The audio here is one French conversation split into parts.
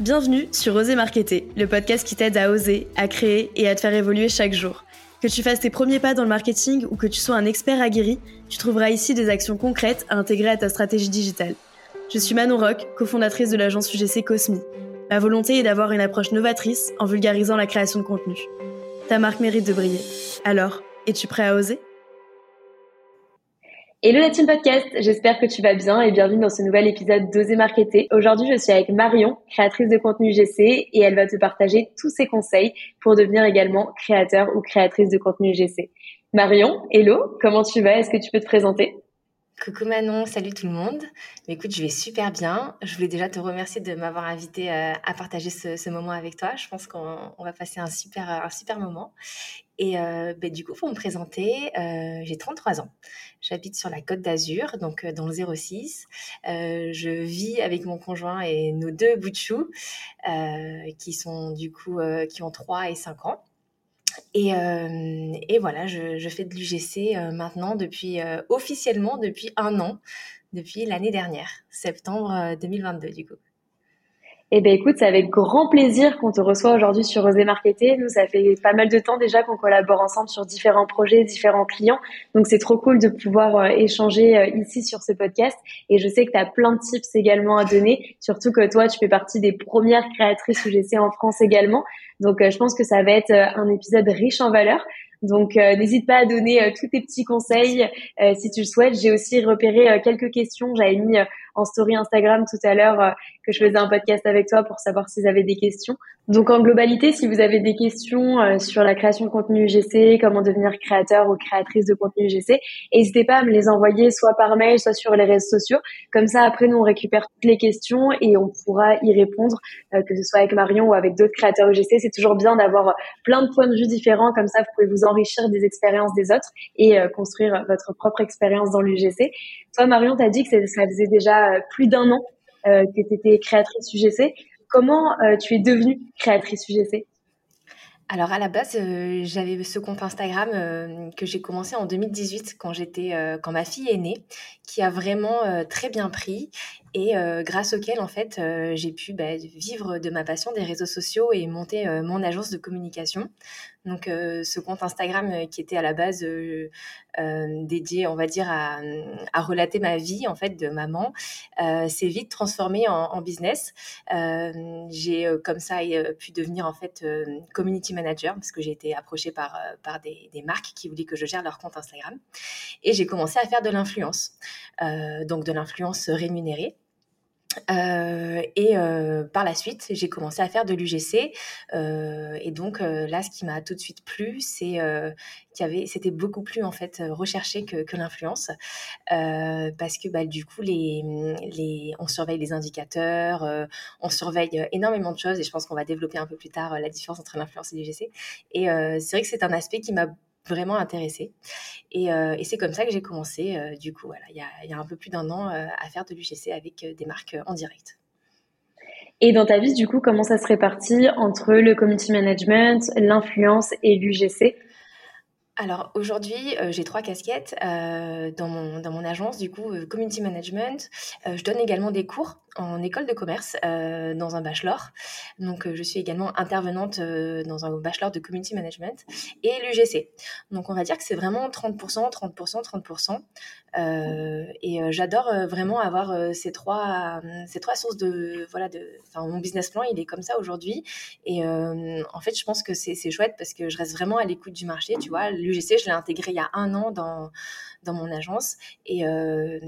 Bienvenue sur Oser Marketer, le podcast qui t'aide à oser, à créer et à te faire évoluer chaque jour. Que tu fasses tes premiers pas dans le marketing ou que tu sois un expert aguerri, tu trouveras ici des actions concrètes à intégrer à ta stratégie digitale. Je suis Manon Rock, cofondatrice de l'agence UGC Cosmi. Ma volonté est d'avoir une approche novatrice en vulgarisant la création de contenu. Ta marque mérite de briller. Alors, es-tu prêt à oser? Hello la podcast, j'espère que tu vas bien et bienvenue dans ce nouvel épisode d'Oser Marketer. Aujourd'hui, je suis avec Marion, créatrice de contenu GC et elle va te partager tous ses conseils pour devenir également créateur ou créatrice de contenu GC. Marion, hello, comment tu vas? Est-ce que tu peux te présenter? Coucou Manon, salut tout le monde. écoute, je vais super bien. Je voulais déjà te remercier de m'avoir invité euh, à partager ce, moment avec toi. Je pense qu'on va passer un super, un super moment. Et euh, ben, du coup, pour me présenter, euh, j'ai 33 ans. J'habite sur la côte d'Azur, donc dans le 06. je vis avec mon conjoint et nos deux bouts de chou, qui sont du coup, qui ont 3 et 5 ans. Et, euh, et, voilà, je, je fais de l'UGC euh, maintenant depuis euh, officiellement depuis un an, depuis l'année dernière, septembre 2022 du coup. Eh ben écoute, c'est avec grand plaisir qu'on te reçoit aujourd'hui sur Oser Marketer. Nous, ça fait pas mal de temps déjà qu'on collabore ensemble sur différents projets, différents clients. Donc c'est trop cool de pouvoir échanger ici sur ce podcast. Et je sais que tu as plein de tips également à donner, surtout que toi, tu fais partie des premières créatrices UGC en France également. Donc, euh, je pense que ça va être euh, un épisode riche en valeur. Donc, euh, n'hésite pas à donner tous tes petits conseils si tu le souhaites. J'ai aussi repéré quelques questions. J'avais mis en story Instagram tout à l'heure euh, que je faisais un podcast avec toi pour savoir s'ils avaient des questions. Donc en globalité, si vous avez des questions euh, sur la création de contenu UGC, comment devenir créateur ou créatrice de contenu UGC, n'hésitez pas à me les envoyer soit par mail, soit sur les réseaux sociaux. Comme ça, après, nous, on récupère toutes les questions et on pourra y répondre, euh, que ce soit avec Marion ou avec d'autres créateurs UGC. C'est toujours bien d'avoir plein de points de vue différents. Comme ça, vous pouvez vous enrichir des expériences des autres et construire votre propre expérience dans l'UGC. Toi, Marion, tu as dit que ça faisait déjà euh, plus d'un an euh, que tu étais créatrice UGC. Comment euh, tu es devenue créatrice UGC alors à la base, j'avais ce compte Instagram que j'ai commencé en 2018 quand j'étais quand ma fille est née, qui a vraiment très bien pris et grâce auquel en fait j'ai pu bah, vivre de ma passion des réseaux sociaux et monter mon agence de communication. Donc, euh, ce compte Instagram euh, qui était à la base euh, dédié, on va dire, à, relater ma vie en fait de maman, s'est vite transformé en, business. j'ai comme ça pu devenir en fait community manager parce que j'ai été approchée par par des, des, marques qui voulaient que je gère leur compte Instagram et j'ai commencé à faire de l'influence, donc de l'influence rémunérée. Euh, et euh, par la suite, j'ai commencé à faire de l'UGC. Euh, et donc là, ce qui m'a tout de suite plu, c'est qu'il y avait, c'était beaucoup plus en fait recherché que, que l'influence, parce que bah, du coup, les, les, on surveille les indicateurs, on surveille énormément de choses. Et je pense qu'on va développer un peu plus tard la différence entre l'influence et l'UGC. Et c'est vrai que c'est un aspect qui m'a vraiment intéressée. Et, euh, et c'est comme ça que j'ai commencé, euh, du coup, voilà, il y a, y a, un peu plus d'un an, euh, à faire de l'UGC avec des marques en direct. Et dans ta vie, du coup, comment ça se répartit entre le community management, l'influence et l'UGC alors aujourd'hui, euh, j'ai trois casquettes euh, dans, mon, dans mon agence, du coup, euh, community management. je donne également des cours en école de commerce dans un bachelor. Donc je suis également intervenante dans un bachelor de community management et l'UGC. Donc on va dire que c'est vraiment 30%, 30%, 30%. et j'adore vraiment avoir ces, trois, ces trois sources de... Voilà, de mon business plan, il est comme ça aujourd'hui. Et en fait, je pense que c'est chouette parce que je reste vraiment à l'écoute du marché, tu vois l'UGC, je l'ai intégré il y a un an dans, dans mon agence. Et, euh,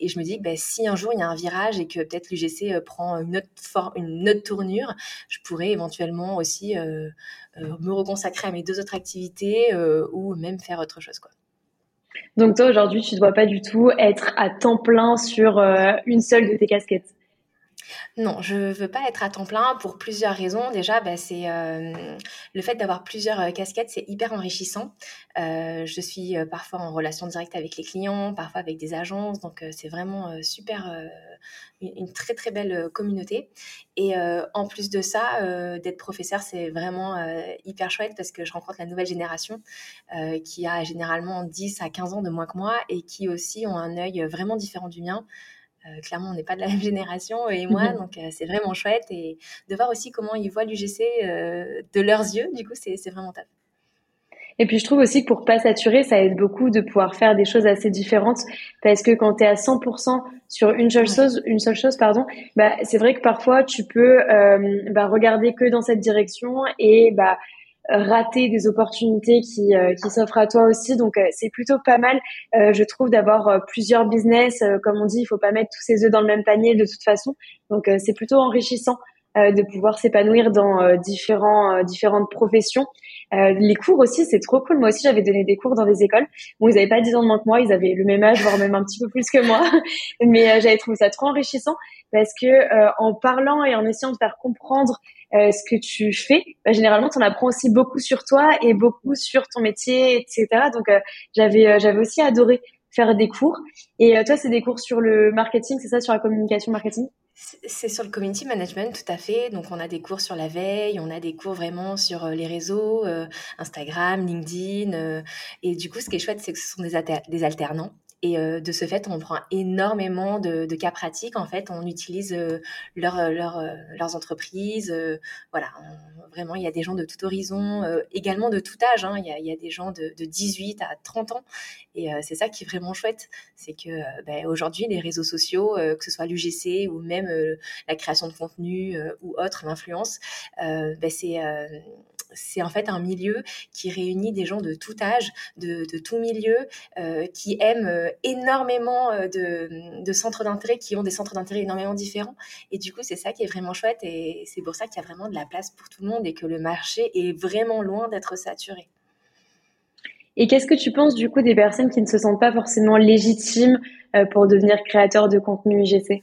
et je me dis que bah, si un jour il y a un virage et que peut-être l'UGC euh, prend une autre, une autre tournure, je pourrais éventuellement aussi euh, me reconsacrer à mes deux autres activités ou même faire autre chose. Quoi. Donc toi, aujourd'hui, tu ne dois pas du tout être à temps plein sur une seule de tes casquettes? Non, je veux pas être à temps plein pour plusieurs raisons. Déjà, bah, c'est euh, le fait d'avoir plusieurs euh, casquettes, c'est hyper enrichissant. Euh, je suis parfois en relation directe avec les clients, parfois avec des agences, donc c'est vraiment super, une très très belle communauté. Et en plus de ça, d'être professeur, c'est vraiment hyper chouette parce que je rencontre la nouvelle génération qui a généralement 10 à 15 ans de moins que moi et qui aussi ont un œil vraiment différent du mien. Clairement, on n'est pas de la même génération, et moi, donc c'est vraiment chouette. Et de voir aussi comment ils voient l'UGC de leurs yeux, du coup, c'est vraiment top. Et puis je trouve aussi que pour pas saturer, ça aide beaucoup de pouvoir faire des choses assez différentes parce que quand tu es à 100% sur une seule chose, une seule chose pardon, bah c'est vrai que parfois tu peux euh, bah, regarder que dans cette direction et bah rater des opportunités qui, euh, qui s'offrent à toi aussi. Donc euh, c'est plutôt pas mal, euh, je trouve, d'avoir plusieurs business. comme on dit, il faut pas mettre tous ses œufs dans le même panier de toute façon. Donc c'est plutôt enrichissant de pouvoir s'épanouir dans différents différentes professions. les cours aussi, c'est trop cool. Moi aussi, j'avais donné des cours dans des écoles. Bon, ils avaient pas 10 ans de moins que moi, ils avaient le même âge, voire même un petit peu plus que moi. Mais j'avais trouvé ça trop enrichissant parce que en parlant et en essayant de faire comprendre euh, ce que tu fais, bah, généralement, tu en apprends aussi beaucoup sur toi et beaucoup sur ton métier, etc. Donc, euh, j'avais euh, j'avais aussi adoré faire des cours. Et toi, c'est des cours sur le marketing, c'est ça, sur la communication marketing? C'est sur le community management, tout à fait. Donc, on a des cours sur la veille, on a des cours vraiment sur les réseaux, Instagram, LinkedIn. et du coup, ce qui est chouette, c'est que ce sont des, des alternants. Et euh, de ce fait, on prend énormément de, cas pratiques. En fait, on utilise euh, euh, leur, leurs entreprises. voilà, vraiment, il y a des gens de tout horizon, également de tout âge. Hein. Il, y a, des gens de, de 18 à 30 ans. Et c'est ça qui est vraiment chouette. C'est que ben, aujourd'hui, les réseaux sociaux, que ce soit l'UGC ou même la création de contenu ou autre, l'influence, ben, c'est c'est en fait un milieu qui réunit des gens de tout âge, de, tout milieu, euh, qui aiment euh, énormément euh, de, centres d'intérêt, qui ont des centres d'intérêt énormément différents. Et du coup, c'est ça qui est vraiment chouette et c'est pour ça qu'il y a vraiment de la place pour tout le monde et que le marché est vraiment loin d'être saturé. Et qu'est-ce que tu penses du coup des personnes qui ne se sentent pas forcément légitimes pour devenir créateurs de contenu IGC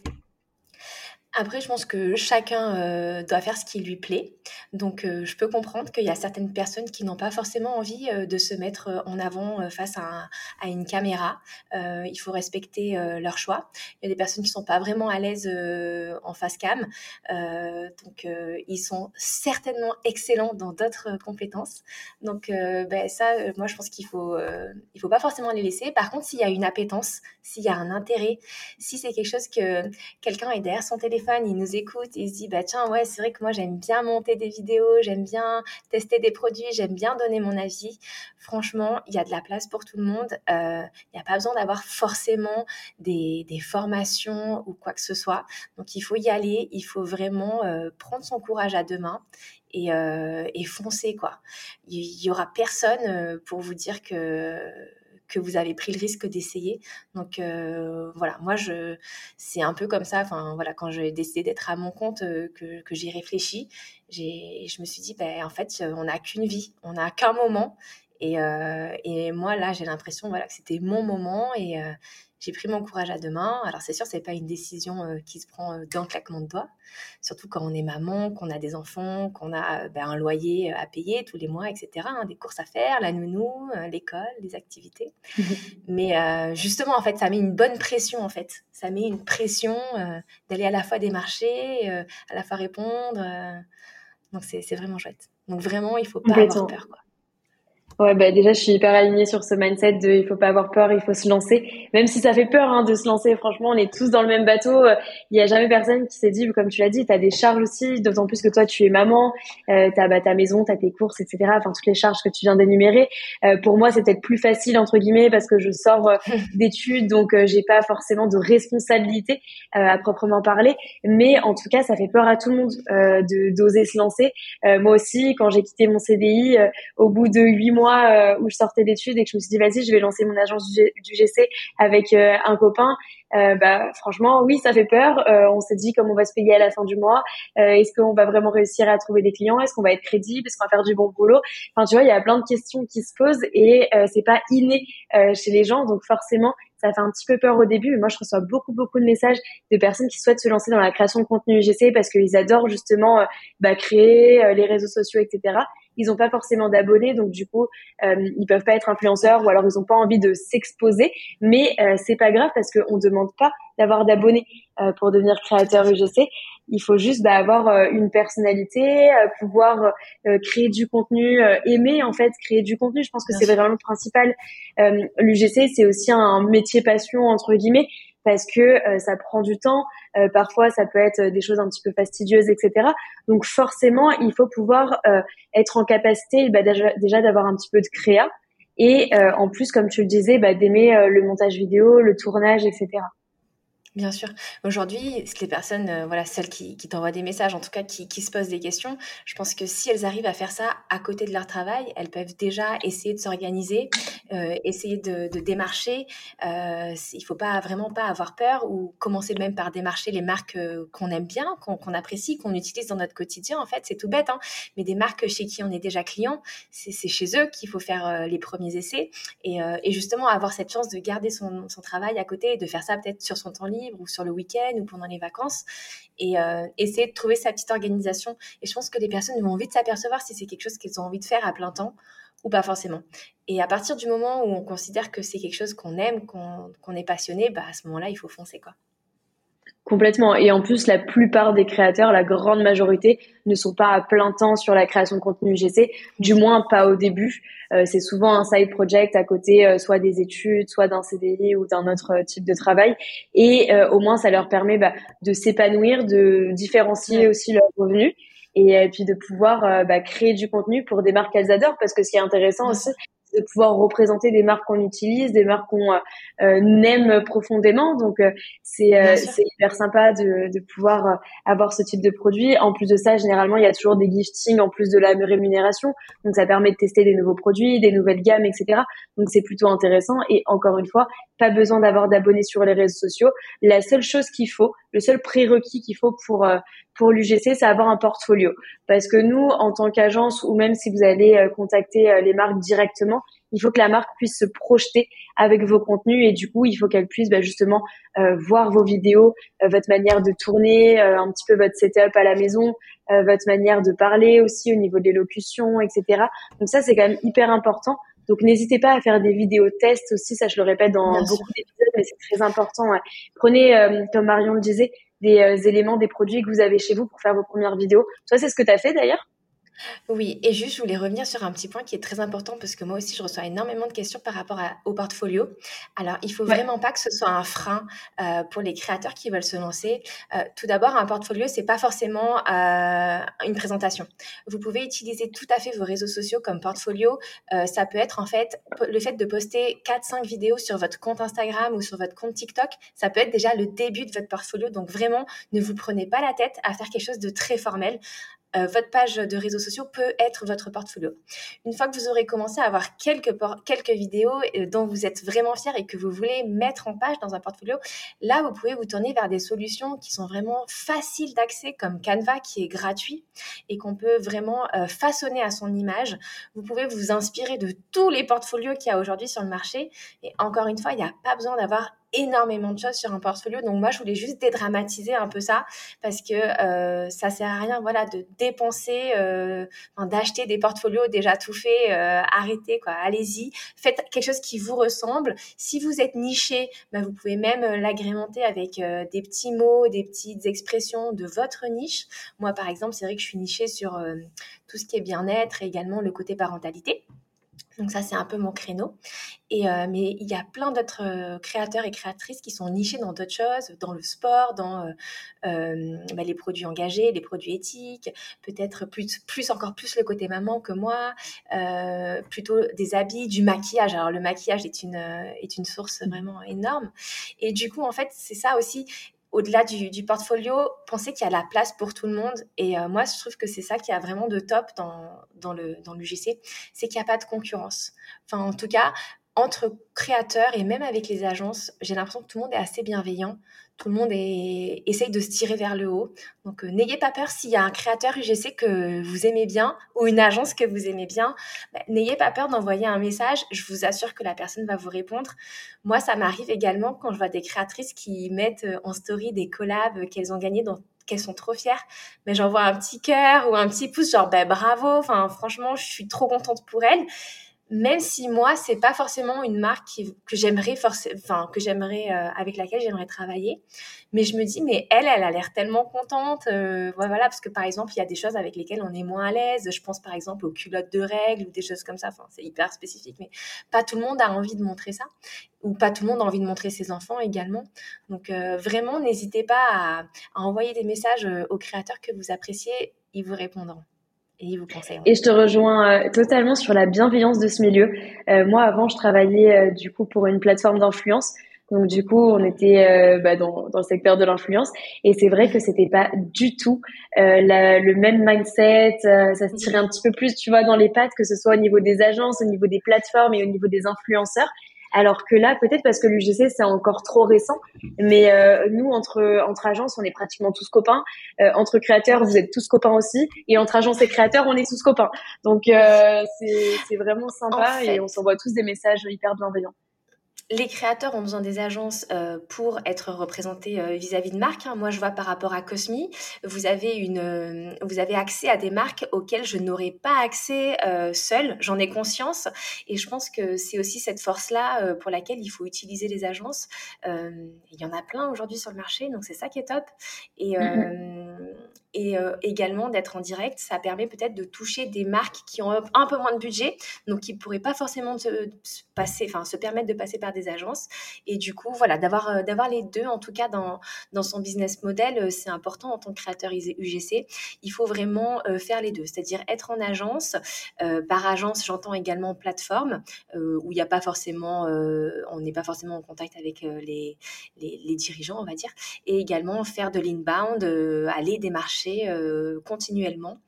après, je pense que chacun euh, doit faire ce qui lui plaît. Donc, euh, je peux comprendre qu'il y a certaines personnes qui n'ont pas forcément envie euh, de se mettre en avant face à, une caméra. il faut respecter leur choix. Il y a des personnes qui sont pas vraiment à l'aise en face cam. donc, ils sont certainement excellents dans d'autres compétences. Donc, ben, ça, moi, je pense qu'il faut, il faut pas forcément les laisser. Par contre, s'il y a une appétence, s'il y a un intérêt, si c'est quelque chose que quelqu'un est derrière son téléphone, il nous écoute, il se dit bah tiens ouais c'est vrai que moi j'aime bien monter des vidéos, j'aime bien tester des produits, j'aime bien donner mon avis. Franchement, il y a de la place pour tout le monde. Euh, il n'y a pas besoin d'avoir forcément des, formations ou quoi que ce soit. Donc il faut y aller, il faut vraiment euh, prendre son courage à deux mains et, euh, et foncer quoi. Il y, aura personne pour vous dire que que vous avez pris le risque d'essayer. Donc euh, voilà, moi je c'est un peu comme ça. Enfin voilà, quand j'ai décidé d'être à mon compte, euh, que, que j'y réfléchi, j'ai je me suis dit ben en fait on n'a qu'une vie, on n'a qu'un moment. Et, euh, et moi là j'ai l'impression voilà que c'était mon moment et j'ai pris mon courage à deux mains. Alors c'est sûr, c'est pas une décision euh, qui se prend euh, d'un claquement de doigts, surtout quand on est maman, qu'on a des enfants, qu'on a euh, ben, un loyer à payer tous les mois, etc. Hein, des courses à faire, la nounou, l'école, les activités. Mais justement, en fait, ça met une bonne pression. En fait, ça met une pression d'aller à la fois démarcher, à la fois répondre. donc c'est vraiment chouette. Donc vraiment, il faut pas avoir peur. Quoi. Ouais, bah déjà, je suis hyper alignée sur ce mindset de il faut pas avoir peur, il faut se lancer. Même si ça fait peur hein, de se lancer, franchement, on est tous dans le même bateau. Il y a jamais personne qui s'est dit, comme tu l'as dit, tu as des charges aussi, d'autant plus que toi, tu es maman, euh, tu as bah, ta maison, tu as tes courses, etc. Enfin, toutes les charges que tu viens d'énumérer. Euh, pour moi, c'est peut-être plus facile, entre guillemets, parce que je sors euh, d'études, donc euh, j'ai pas forcément de responsabilité euh, à proprement parler. Mais en tout cas, ça fait peur à tout le monde de d'oser se lancer. moi aussi, quand j'ai quitté mon CDI, au bout de huit mois, euh, où je sortais d'études et que je me suis dit vas-y je vais lancer mon agence du, GC avec euh, un copain. Euh, bah franchement oui ça fait peur. On s'est dit comment on va se payer à la fin du mois est-ce qu'on va vraiment réussir à trouver des clients? Est-ce qu'on va être crédible? Est-ce qu'on va faire du bon boulot? Enfin tu vois il y a plein de questions qui se posent et c'est pas inné chez les gens. Donc forcément ça fait un petit peu peur au début, mais moi je reçois beaucoup beaucoup de messages de personnes qui souhaitent se lancer dans la création de contenu UGC parce qu'ils adorent justement bah, créer les réseaux sociaux, etc ils n'ont pas forcément d'abonnés, donc du coup, euh, ils peuvent pas être influenceurs ou alors ils n'ont pas envie de s'exposer. Mais euh, c'est pas grave parce qu'on ne demande pas d'avoir d'abonnés euh, pour devenir créateur UGC. Il faut juste bah, avoir euh, une personnalité, euh, pouvoir créer du contenu, aimer en fait créer du contenu. Je pense que c'est vraiment le principal. L'UGC, c'est aussi un métier passion entre guillemets. Parce que ça prend du temps. parfois, ça peut être des choses un petit peu fastidieuses, etc. Donc forcément, il faut pouvoir être en capacité bah, déjà, déjà d'avoir un petit peu de créa et en plus, comme tu le disais, bah, d'aimer le montage vidéo, le tournage, etc. Bien sûr. Aujourd'hui, les personnes, euh, voilà, celles qui, t'envoient des messages, en tout cas qui, se posent des questions, je pense que si elles arrivent à faire ça à côté de leur travail, elles peuvent déjà essayer de s'organiser, euh, essayer de, démarcher. Euh, il faut pas vraiment pas avoir peur ou commencer même par démarcher les marques euh, qu'on aime bien, qu'on apprécie, qu'on utilise dans notre quotidien. En fait, c'est tout bête, hein, mais des marques chez qui on est déjà client, c'est chez eux qu'il faut faire les premiers essais et, justement avoir cette chance de garder son travail à côté et de faire ça peut-être sur son temps libre ou sur le week-end ou pendant les vacances et euh, essayer de trouver sa petite organisation. Et je pense que les personnes vont vite s'apercevoir si c'est quelque chose qu'elles ont envie de faire à plein temps ou pas forcément. Et à partir du moment où on considère que c'est quelque chose qu'on aime, qu'on est passionné, bah à ce moment-là, il faut foncer quoi. Complètement. Et en plus, la plupart des créateurs, la grande majorité, ne sont pas à plein temps sur la création de contenu UGC, du moins pas au début. Euh, c'est souvent un side project à côté, euh, soit des études, soit d'un CDI ou d'un autre euh, type de travail. Et au moins, ça leur permet bah, de s'épanouir, de différencier aussi leurs revenus et, puis de pouvoir bah, créer du contenu pour des marques qu'elles adorent. Parce que ce qui est intéressant aussi, de pouvoir représenter des marques qu'on utilise, des marques qu'on euh, euh aime profondément. Donc euh, c'est euh, c'est hyper sympa de, de pouvoir avoir ce type de produit. En plus de ça, généralement il y a toujours des giftings en plus de la rémunération, donc ça permet de tester des nouveaux produits, des nouvelles gammes, etc. Donc c'est plutôt intéressant. Et encore une fois, pas besoin d'avoir d'abonnés sur les réseaux sociaux. La seule chose qu'il faut, le seul prérequis qu'il faut pour pour l'UGC, c'est avoir un portfolio. Parce que nous, en tant qu'agence, ou même si vous allez euh, contacter euh, les marques directement, il faut que la marque puisse se projeter avec vos contenus et du coup, il faut qu'elle puisse bah, justement euh, voir vos vidéos, votre manière de tourner, un petit peu votre setup à la maison, votre manière de parler aussi au niveau de l'élocution, etc. Donc ça, c'est quand même hyper important. Donc n'hésitez pas à faire des vidéos tests aussi, ça je le répète dans beaucoup d'épisodes, mais c'est très important. Prenez, comme Marion le disait, des euh, éléments, des produits que vous avez chez vous pour faire vos premières vidéos. Toi, c'est ce que tu as fait d'ailleurs? Oui, et juste, je voulais revenir sur un petit point qui est très important parce que moi aussi, je reçois énormément de questions par rapport au portfolio. Alors, il faut vraiment pas que ce soit un frein euh, pour les créateurs qui veulent se lancer. Euh, tout d'abord, un portfolio, c'est pas forcément euh, une présentation. Vous pouvez utiliser tout à fait vos réseaux sociaux comme portfolio. ça peut être en fait le fait de poster 4-5 vidéos sur votre compte Instagram ou sur votre compte TikTok. Ça peut être déjà le début de votre portfolio. Donc vraiment, ne vous prenez pas la tête à faire quelque chose de très formel. Euh, votre page de réseaux sociaux peut être votre portfolio. Une fois que vous aurez commencé à avoir quelques, quelques vidéos euh, dont vous êtes vraiment fier et que vous voulez mettre en page dans un portfolio, là, vous pouvez vous tourner vers des solutions qui sont vraiment faciles d'accès comme Canva qui est gratuit et qu'on peut vraiment euh, façonner à son image. Vous pouvez vous inspirer de tous les portfolios qu'il y a aujourd'hui sur le marché. Et encore une fois, il n'y a pas besoin d'avoir énormément de choses sur un portfolio. Donc moi, je voulais juste dédramatiser un peu ça parce que euh, ça sert à rien, voilà, de dépenser, euh, d'acheter des portfolios déjà tout faits. Euh, arrêtez, quoi. Allez-y, faites quelque chose qui vous ressemble. Si vous êtes niché, bah, vous pouvez même euh, l'agrémenter avec euh, des petits mots, des petites expressions de votre niche. Moi, par exemple, c'est vrai que je suis nichée sur euh, tout ce qui est bien-être et également le côté parentalité. Donc ça, c'est un peu mon créneau. Et, euh, mais il y a plein d'autres euh, créateurs et créatrices qui sont nichés dans d'autres choses, dans le sport, dans euh, bah, les produits engagés, les produits éthiques, peut-être plus, plus encore plus le côté maman que moi, plutôt des habits, du maquillage. Alors le maquillage est une, est une source mmh. vraiment énorme. Et du coup, en fait, c'est ça aussi au-delà du, portfolio, pensez qu'il y a la place pour tout le monde. Et euh, moi, je trouve que c'est ça qui a vraiment de top dans, dans le dans l'UGC, c'est qu'il n'y a pas de concurrence. Enfin, en tout cas, entre créateurs et même avec les agences, j'ai l'impression que tout le monde est assez bienveillant. Tout le monde est, essaye de se tirer vers le haut. Donc, euh, n'ayez pas peur s'il y a un créateur UGC que vous aimez bien ou une agence que vous aimez bien. Bah, n'ayez pas peur d'envoyer un message. Je vous assure que la personne va vous répondre. Moi, ça m'arrive également quand je vois des créatrices qui mettent euh, en story des collabs qu'elles ont gagnées dans qu'elles sont trop fières, mais j'envoie un petit cœur ou un petit pouce, genre ben bravo, enfin franchement, je suis trop contente pour elles même si moi c'est pas forcément une marque que j'aimerais enfin que j'aimerais euh, avec laquelle j'aimerais travailler. Mais je me dis mais elle elle a l'air tellement contente euh, voilà parce que par exemple il y a des choses avec lesquelles on est moins à l'aise. Je pense par exemple aux culottes de règles ou des choses comme ça. Enfin c'est hyper spécifique mais pas tout le monde a envie de montrer ça. Ou pas tout le monde a envie de montrer ses enfants également. Donc euh, vraiment n'hésitez pas à, à, envoyer des messages aux créateurs que vous appréciez. Ils vous répondront et je te rejoins euh, totalement sur la bienveillance de ce milieu. Euh, moi, avant, je travaillais euh, du coup pour une plateforme d'influence. Donc du coup, on était bah, dans, dans, le secteur de l'influence et c'est vrai que c'était pas du tout le même mindset. ça se tirait un petit peu plus, tu vois, dans les pattes, que ce soit au niveau des agences, au niveau des plateformes et au niveau des influenceurs. Alors que là, peut-être parce que l'UGC c'est encore trop récent, mais euh, nous entre entre agences, on est pratiquement tous copains. Euh, entre créateurs, vous êtes tous copains aussi, et entre agences et créateurs, on est tous copains. Donc euh, c'est vraiment sympa et on s'envoie tous des messages hyper bienveillants les créateurs ont besoin des agences euh, pour être représentés euh, vis-à-vis de marques. Hein. Moi, je vois par rapport à Cosmi, vous avez une, euh, vous avez accès à des marques auxquelles je n'aurais pas accès seule. J'en ai conscience, et je pense que c'est aussi cette force-là pour laquelle il faut utiliser les agences. il y en a plein aujourd'hui sur le marché, donc c'est ça qui est top. Et mm-hmm et euh, également d'être en direct, ça permet peut-être de toucher des marques qui ont un peu moins de budget, donc qui ne pourraient pas forcément se, passer, se permettre de passer par des agences. Et du coup, voilà, d'avoir, euh, d'avoir les deux, en tout cas dans, dans son business model, euh, c'est important en tant que créateur UGC. Il faut vraiment faire les deux, c'est-à-dire être en agence. par agence, j'entends également plateforme, où il n'y a pas forcément, on n'est pas forcément en contact avec les, les, les, dirigeants, on va dire, et également faire de l'inbound, aller démarcher euh, continuellement,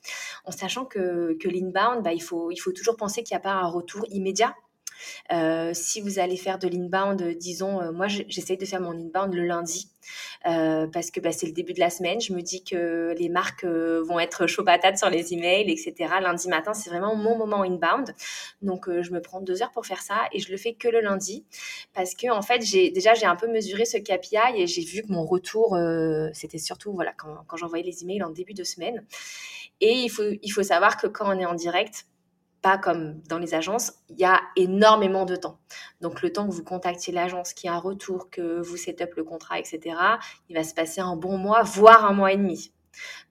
en sachant que, l'inbound, bah, il, il faut toujours penser qu'il n'y a pas un retour immédiat. Euh, si vous allez faire de l'inbound, disons, euh, moi j'essaye de faire mon inbound le lundi parce que bah, c'est le début de la semaine. Je me dis que les marques vont être chaud patates sur les emails, etc. Lundi matin, c'est vraiment mon moment inbound. Donc je me prends deux heures pour faire ça et je le fais que le lundi parce que en fait, déjà j'ai un peu mesuré ce KPI et j'ai vu que mon retour, c'était surtout voilà quand, quand j'envoyais les emails en début de semaine. Et il faut, il faut savoir que quand on est en direct, pas comme dans les agences, il y a énormément de temps. Donc le temps que vous contactiez l'agence, qui a un retour, que vous set up le contrat, etc., il va se passer un bon mois, voire un mois et demi.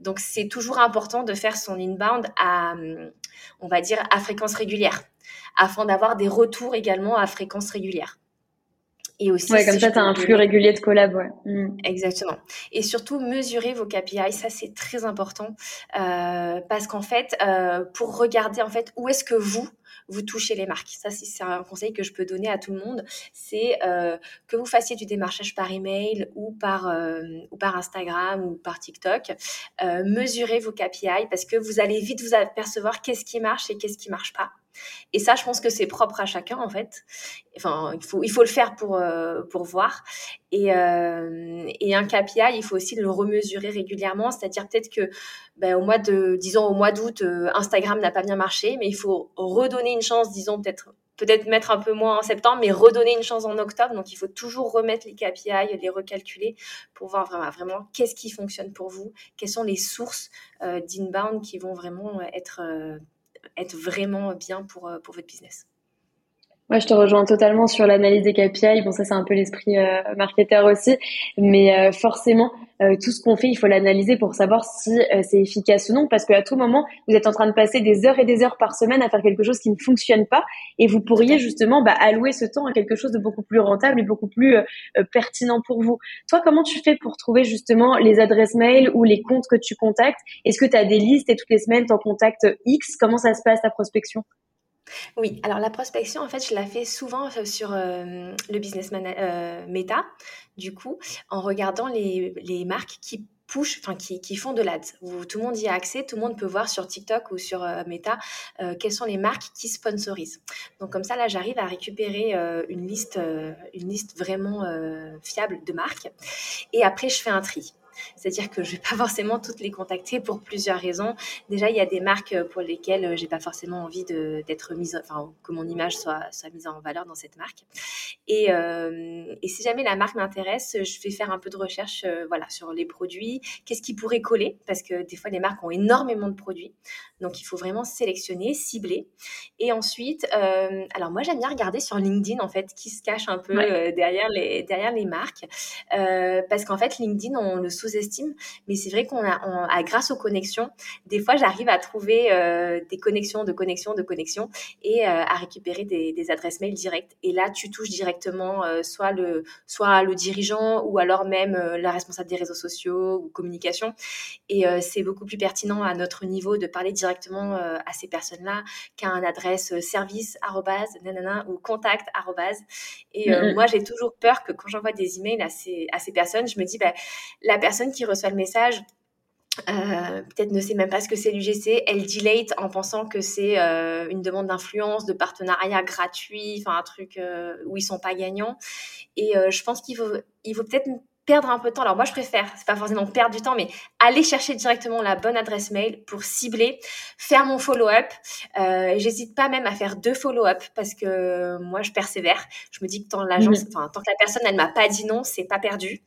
Donc c'est toujours important de faire son inbound à, on va dire, à fréquence régulière, afin d'avoir des retours également à fréquence régulière. Et aussi, ouais, comme ça, tu as un flux régulier de collab. Ouais. Mm. Exactement. Et surtout, mesurer vos KPI, ça c'est très important euh, parce qu'en fait, euh, pour regarder en fait où est-ce que vous vous touchez les marques. Ça, c'est un conseil que je peux donner à tout le monde. C'est euh, que vous fassiez du démarchage par email ou par, euh, ou par Instagram ou par TikTok. Euh, mesurez vos KPI parce que vous allez vite vous apercevoir qu'est-ce qui marche et qu'est-ce qui marche pas. Et ça, je pense que c'est propre à chacun, en fait. Enfin, il faut, le faire pour, euh, pour voir. Et, euh, un KPI, il faut aussi le remesurer régulièrement. C'est-à-dire peut-être que, ben, au mois de, disons, au mois d'août, euh, Instagram n'a pas bien marché, mais il faut redonner une chance, disons, peut-être peut-être mettre un peu moins en septembre, mais redonner une chance en octobre. Donc, il faut toujours remettre les KPI, les recalculer pour voir vraiment, vraiment qu'est-ce qui fonctionne pour vous, quelles sont les sources d'inbound qui vont vraiment être être vraiment bien pour, euh, pour votre business. Moi, je te rejoins totalement sur l'analyse des KPI. Bon, ça, c'est un peu l'esprit euh, marketeur aussi. Mais euh, forcément, euh, tout ce qu'on fait, il faut l'analyser pour savoir si c'est efficace ou non. Parce qu'à tout moment, vous êtes en train de passer des heures et des heures par semaine à faire quelque chose qui ne fonctionne pas. Et vous pourriez justement bah, allouer ce temps à quelque chose de beaucoup plus rentable et beaucoup plus pertinent pour vous. Toi, comment tu fais pour trouver justement les adresses mail ou les comptes que tu contactes? Est-ce que tu as des listes et toutes les semaines, tu en contactes X? Comment ça se passe, ta prospection? Oui, alors la prospection, en fait, je la fais souvent euh, sur euh, le business euh, Meta, du coup, en regardant les, les marques qui push, enfin qui, qui, font de l'ads. tout le monde y a accès, tout le monde peut voir sur TikTok ou sur Meta quelles sont les marques qui sponsorisent. Donc comme ça, là, j'arrive à récupérer une liste, une liste vraiment fiable de marques. Et après, je fais un tri. C'est-à-dire que je vais pas forcément toutes les contacter pour plusieurs raisons. Déjà, il y a des marques pour lesquelles j'ai pas forcément envie d'être mise, enfin, que mon image soit, soit mise en valeur dans cette marque. Et, euh, et si jamais la marque m'intéresse, je vais faire un peu de recherche, euh, voilà, sur les produits. Qu'est-ce qui pourrait coller Parce que des fois, les marques ont énormément de produits. Donc, il faut vraiment sélectionner, cibler. Et ensuite, euh, alors moi, j'aime bien regarder sur LinkedIn, en fait, qui se cache un peu derrière, les, derrière les marques. parce qu'en fait, LinkedIn, on le sous-estime. Mais c'est vrai qu'on a, grâce aux connexions, des fois, j'arrive à trouver des connexions, de connexions, de connexions et à récupérer des, des adresses mail directes. Et là, tu touches directement euh, soit, le, soit le dirigeant ou alors même euh, la responsable des réseaux sociaux ou communication. Et euh, c'est beaucoup plus pertinent à notre niveau de parler directement à ces personnes-là qu'à un adresse service nanana, ou contact Et moi, j'ai toujours peur que quand j'envoie des emails à ces, à ces personnes, je me dis, bah, la personne qui reçoit le message, euh, peut-être ne sait même pas ce que c'est l'UGC, elle delete en pensant que c'est euh, une demande d'influence, de partenariat gratuit, enfin un truc euh, où ils sont pas gagnants. Et je pense qu'il faut, il faut peut-être perdre un peu de temps. Alors moi je préfère, c'est pas forcément perdre du temps, mais aller chercher directement la bonne adresse mail pour cibler, faire mon follow-up. J'hésite pas même à faire deux follow-up parce que moi je persévère. Je me dis que tant l'agence, mmh. enfin tant que la personne elle m'a pas dit non, c'est pas perdu.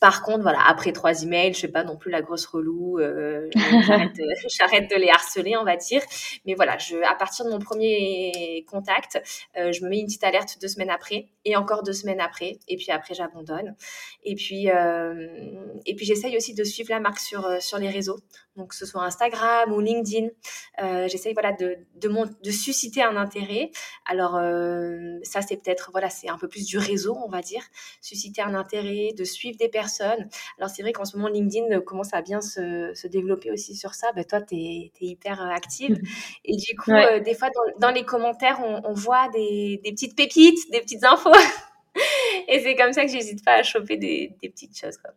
Par contre, voilà, après trois emails, je fais pas non plus la grosse relou. Euh, j'arrête de, les harceler, on va dire. Mais voilà, je, à partir de mon premier contact, euh, je me mets une petite alerte deux semaines après et encore deux semaines après. Et puis après, j'abandonne. Et puis, euh, puis j'essaye aussi de suivre la marque sur sur les réseaux donc que ce soit Instagram ou LinkedIn. Euh, J'essaye voilà de de, susciter un intérêt. Alors euh, ça c'est peut-être voilà c'est un peu plus du réseau on va dire, susciter un intérêt, de suivre des personnes. Alors c'est vrai qu'en ce moment LinkedIn commence à bien se, se développer aussi sur ça. Ben, toi tu es, hyper active et du coup euh, des fois dans, dans les commentaires on, on voit des, des petites pépites, des petites infos. et c'est comme ça que j'hésite pas à choper des, des petites choses quoi.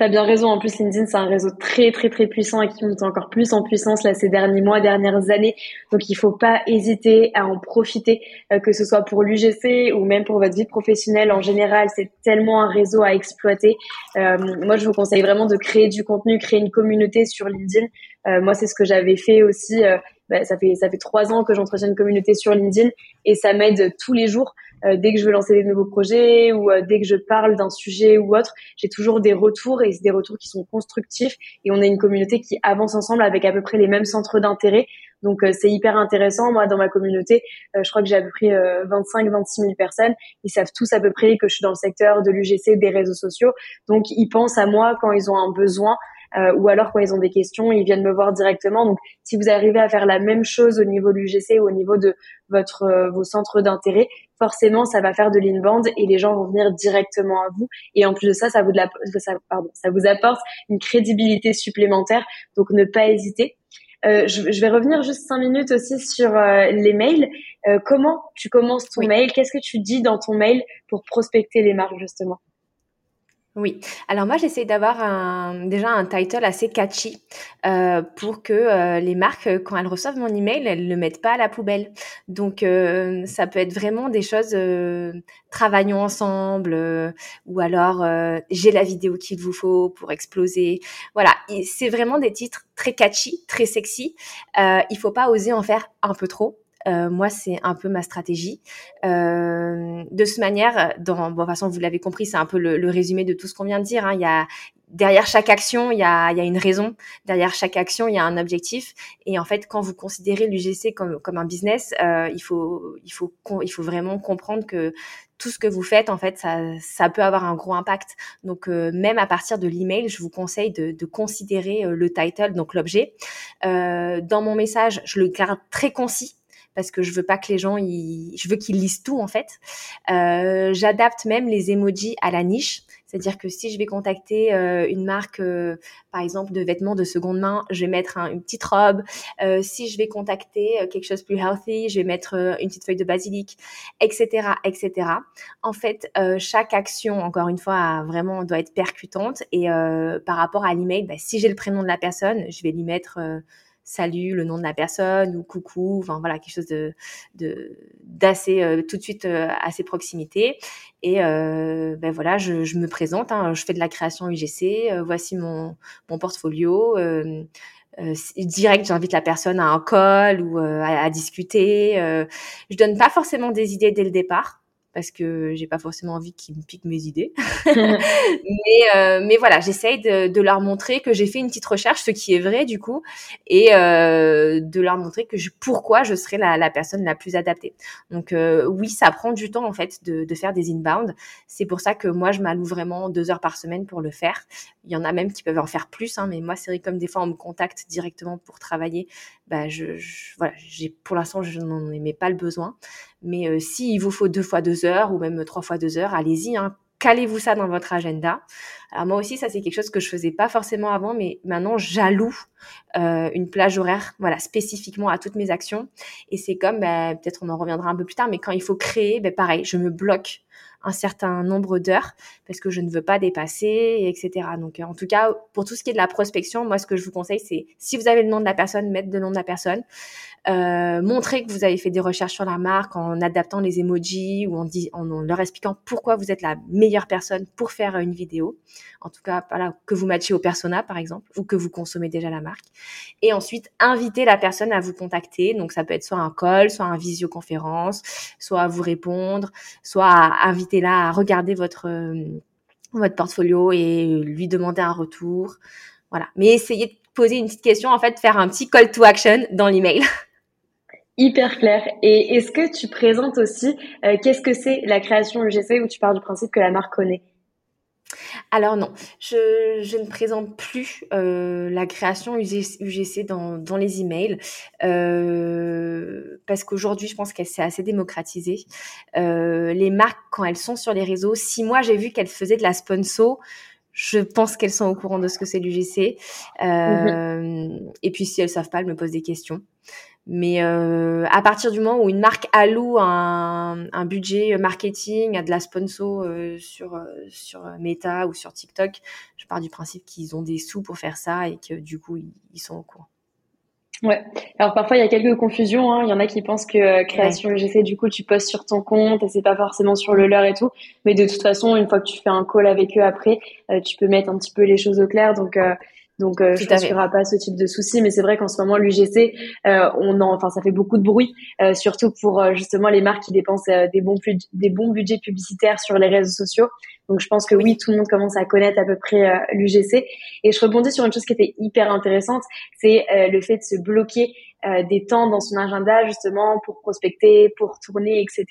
T'as bien raison. En plus, LinkedIn, c'est un réseau très, très, très puissant et qui monte encore plus en puissance là ces derniers mois, dernières années. Donc, il faut pas hésiter à en profiter, euh, que ce soit pour l'UGC ou même pour votre vie professionnelle en général. C'est tellement un réseau à exploiter. Euh, moi, je vous conseille vraiment de créer du contenu, créer une communauté sur LinkedIn. Euh, moi, c'est ce que j'avais fait aussi. Bah, ça fait ça fait trois ans que j'entretiens une communauté sur LinkedIn et ça m'aide tous les jours. Euh, dès que je veux lancer des nouveaux projets ou euh, dès que je parle d'un sujet ou autre, j'ai toujours des retours et c'est des retours qui sont constructifs et on est une communauté qui avance ensemble avec à peu près les mêmes centres d'intérêt. Donc euh, c'est hyper intéressant. Moi, dans ma communauté, je crois que j'ai à peu près 25-26 000 personnes. Ils savent tous à peu près que je suis dans le secteur de l'UGC, des réseaux sociaux. Donc ils pensent à moi quand ils ont un besoin. Euh, ou alors quand ils ont des questions, ils viennent me voir directement. Donc, si vous arrivez à faire la même chose au niveau de l'UGC ou au niveau de votre euh, vos centres d'intérêt, forcément, ça va faire de l'inbound et les gens vont venir directement à vous. Et en plus de ça, ça vous, de la, ça, pardon, ça vous apporte une crédibilité supplémentaire. Donc, ne pas hésiter. Euh, je, je, vais revenir juste cinq minutes aussi sur euh, les mails. Euh, comment tu commences ton mail? Qu'est-ce que tu dis dans ton mail pour prospecter les marques justement? Oui. Alors moi, j'essaie d'avoir un, déjà un title assez catchy euh, pour que euh, les marques, quand elles reçoivent mon email, elles le mettent pas à la poubelle. Donc euh, ça peut être vraiment des choses travaillons ensemble ou alors j'ai la vidéo qu'il vous faut pour exploser. Voilà, c'est vraiment des titres très catchy, très sexy. il faut pas oser en faire un peu trop euh, moi, c'est un peu ma stratégie. Euh, de cette manière, dans, bon, de toute façon, vous l'avez compris, c'est un peu le, le, résumé de tout ce qu'on vient de dire. Hein. Il y a, derrière chaque action, il y, a, il y a, une raison. Derrière chaque action, il y a un objectif. Et en fait, quand vous considérez l'UGC comme, comme un business, euh, il, faut, il, faut, il faut vraiment comprendre que tout ce que vous faites, en fait, ça, ça peut avoir un gros impact. Donc, euh, même à partir de l'email, je vous conseille de, de considérer euh, le title, donc l'objet. Euh, dans mon message, je le garde très concis parce que je veux pas que les gens, je veux qu'ils lisent tout en fait. Euh, j'adapte même les emojis à la niche. C'est-à-dire que si je vais contacter euh, une marque, euh, par exemple, de vêtements de seconde main, je vais mettre une petite robe. si je vais contacter quelque chose de plus healthy, je vais mettre une petite feuille de basilic, etc., etc. En fait, chaque action, encore une fois, vraiment doit être percutante. Et par rapport à l'email, bah, si j'ai le prénom de la personne, je vais lui mettre salut, le nom de la personne ou coucou, enfin voilà, quelque chose de d'assez tout de suite assez proximité. Et ben voilà, je, je me présente, hein, je fais de la création UGC, voici mon, mon portfolio. Euh, direct, j'invite la personne à un call ou à, à, discuter. je donne pas forcément des idées dès le départ parce que j'ai pas forcément envie qu'ils me piquent mes idées. mais, euh, mais voilà, j'essaye de, de, leur montrer que j'ai fait une petite recherche, ce qui est vrai du coup, et euh, de leur montrer que je, pourquoi je serais la, la, personne la plus adaptée. Donc euh, oui, ça prend du temps en fait de, de faire des inbound. C'est pour ça que moi je m'alloue vraiment deux heures par semaine pour le faire. Il y en a même qui peuvent en faire plus, hein, mais moi c'est vrai comme des fois on me contacte directement pour travailler, bah je, je voilà, j'ai pour l'instant je n'en ai pas le besoin. Mais euh, s'il vous faut deux fois deux heures ou même trois fois deux heures, allez-y. Hein, calez-vous ça dans votre agenda. Alors moi aussi, ça c'est quelque chose que je faisais pas forcément avant, mais maintenant j'alloue euh, une plage horaire, voilà, spécifiquement à toutes mes actions. Et c'est comme, bah, peut-être on en reviendra un peu plus tard, mais quand il faut créer, bah, pareil, je me bloque un certain nombre d'heures parce que je ne veux pas dépasser, etc. Donc, en tout cas, pour tout ce qui est de la prospection, moi, ce que je vous conseille, c'est si vous avez le nom de la personne, mettre le nom de la personne. Euh, montrer que vous avez fait des recherches sur la marque en adaptant les emojis ou en, en, leur expliquant pourquoi vous êtes la meilleure personne pour faire une vidéo. En tout cas, voilà, que vous matchez au persona, par exemple, ou que vous consommez déjà la marque. Et ensuite, inviter la personne à vous contacter. Donc, ça peut être soit un call, soit un visioconférence, soit à vous répondre, soit à inviter là à regarder votre, euh, votre portfolio et lui demander un retour. Voilà. Mais essayez de poser une petite question, en fait, faire un petit call to action dans l'email. Hyper clair. Et est-ce que tu présentes aussi euh, qu'est-ce que c'est la création UGC où tu pars du principe que la marque connaît? Alors non, je, ne présente plus euh, la création UGC dans, dans les emails euh, parce qu'aujourd'hui, je pense qu'elle s'est assez démocratisée. les marques, quand elles sont sur les réseaux, si moi j'ai vu qu'elles faisaient de la sponsor, je pense qu'elles sont au courant de ce que c'est l'UGC. Mmh et puis si elles savent pas, elles me posent des questions. Mais euh, à partir du moment où une marque alloue un, un budget marketing, a de la sponsor euh, sur euh, sur Meta ou sur TikTok, je pars du principe qu'ils ont des sous pour faire ça et que du coup ils, sont au courant. Ouais. Alors parfois il y a quelques confusions. Hein. Il y en a qui pensent que création UGC, du coup tu postes sur ton compte et c'est pas forcément sur le leur et tout. Mais de toute façon, une fois que tu fais un call avec eux après, tu peux mettre un petit peu les choses au clair. Donc donc, euh, je pense qu'il n'y aura pas ce type de souci. Mais c'est vrai qu'en ce moment, l'UGC, euh, on en, enfin, ça fait beaucoup de bruit, euh, surtout pour euh, justement les marques qui dépensent euh, des bons des bons budgets publicitaires sur les réseaux sociaux. Donc, je pense que oui, tout le monde commence à connaître à peu près l'UGC. Et je rebondis sur une chose qui était hyper intéressante, c'est le fait de se bloquer euh, des temps dans son agenda justement pour prospecter, pour tourner, etc.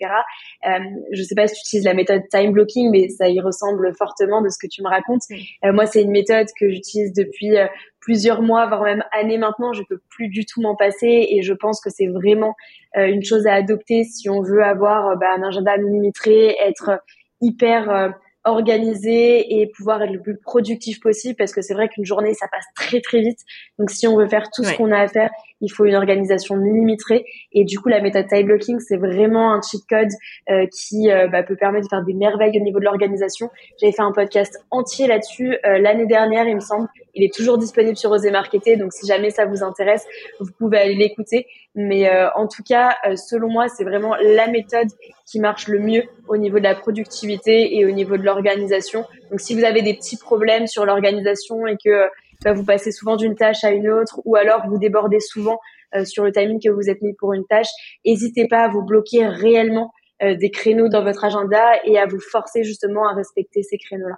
Euh, je sais pas si tu utilises la méthode time blocking, mais ça y ressemble fortement de ce que tu me racontes. Euh, moi, c'est une méthode que j'utilise depuis euh, plusieurs mois, voire même années maintenant. Je peux plus du tout m'en passer et je pense que c'est vraiment une chose à adopter si on veut avoir bah, un agenda millimétré, être hyper organiser et pouvoir être le plus productif possible parce que c'est vrai qu'une journée ça passe très très vite. Donc si on veut faire tout ce qu'on a à faire il faut une organisation millimétrée. Et du coup la méthode time blocking c'est vraiment un cheat code euh, qui euh, bah, peut permettre de faire des merveilles au niveau de l'organisation. J'avais fait un podcast entier là-dessus euh, l'année dernière il me semble. Il est toujours disponible sur Osez Marketer donc si jamais ça vous intéresse vous pouvez aller l'écouter. Mais en tout cas selon moi c'est vraiment la méthode qui marche le mieux au niveau de la productivité et au niveau de l'organisation. Donc si vous avez des petits problèmes sur l'organisation et que bah, vous passez souvent d'une tâche à une autre ou alors vous débordez souvent euh, sur le timing que vous êtes mis pour une tâche, n'hésitez pas à vous bloquer réellement euh, des créneaux dans votre agenda et à vous forcer justement à respecter ces créneaux-là.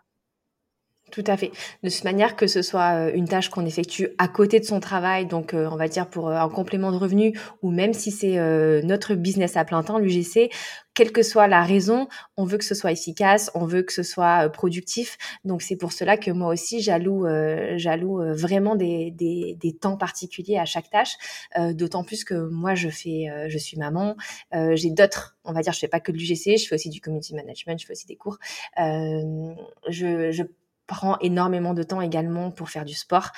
Tout à fait. De cette manière, que ce soit euh, une tâche qu'on effectue à côté de son travail, donc euh, on va dire pour euh, un complément de revenu, ou même si c'est notre business à plein temps, l'UGC, quelle que soit la raison, on veut que ce soit efficace, on veut que ce soit productif. Donc c'est pour cela que moi aussi j'alloue, j'alloue vraiment des, des, des, temps particuliers à chaque tâche. D'autant plus que moi je fais, je suis maman, j'ai d'autres, on va dire, je fais pas que de l'UGC, je fais aussi du community management, je fais aussi des cours. je, prend énormément de temps également pour faire du sport.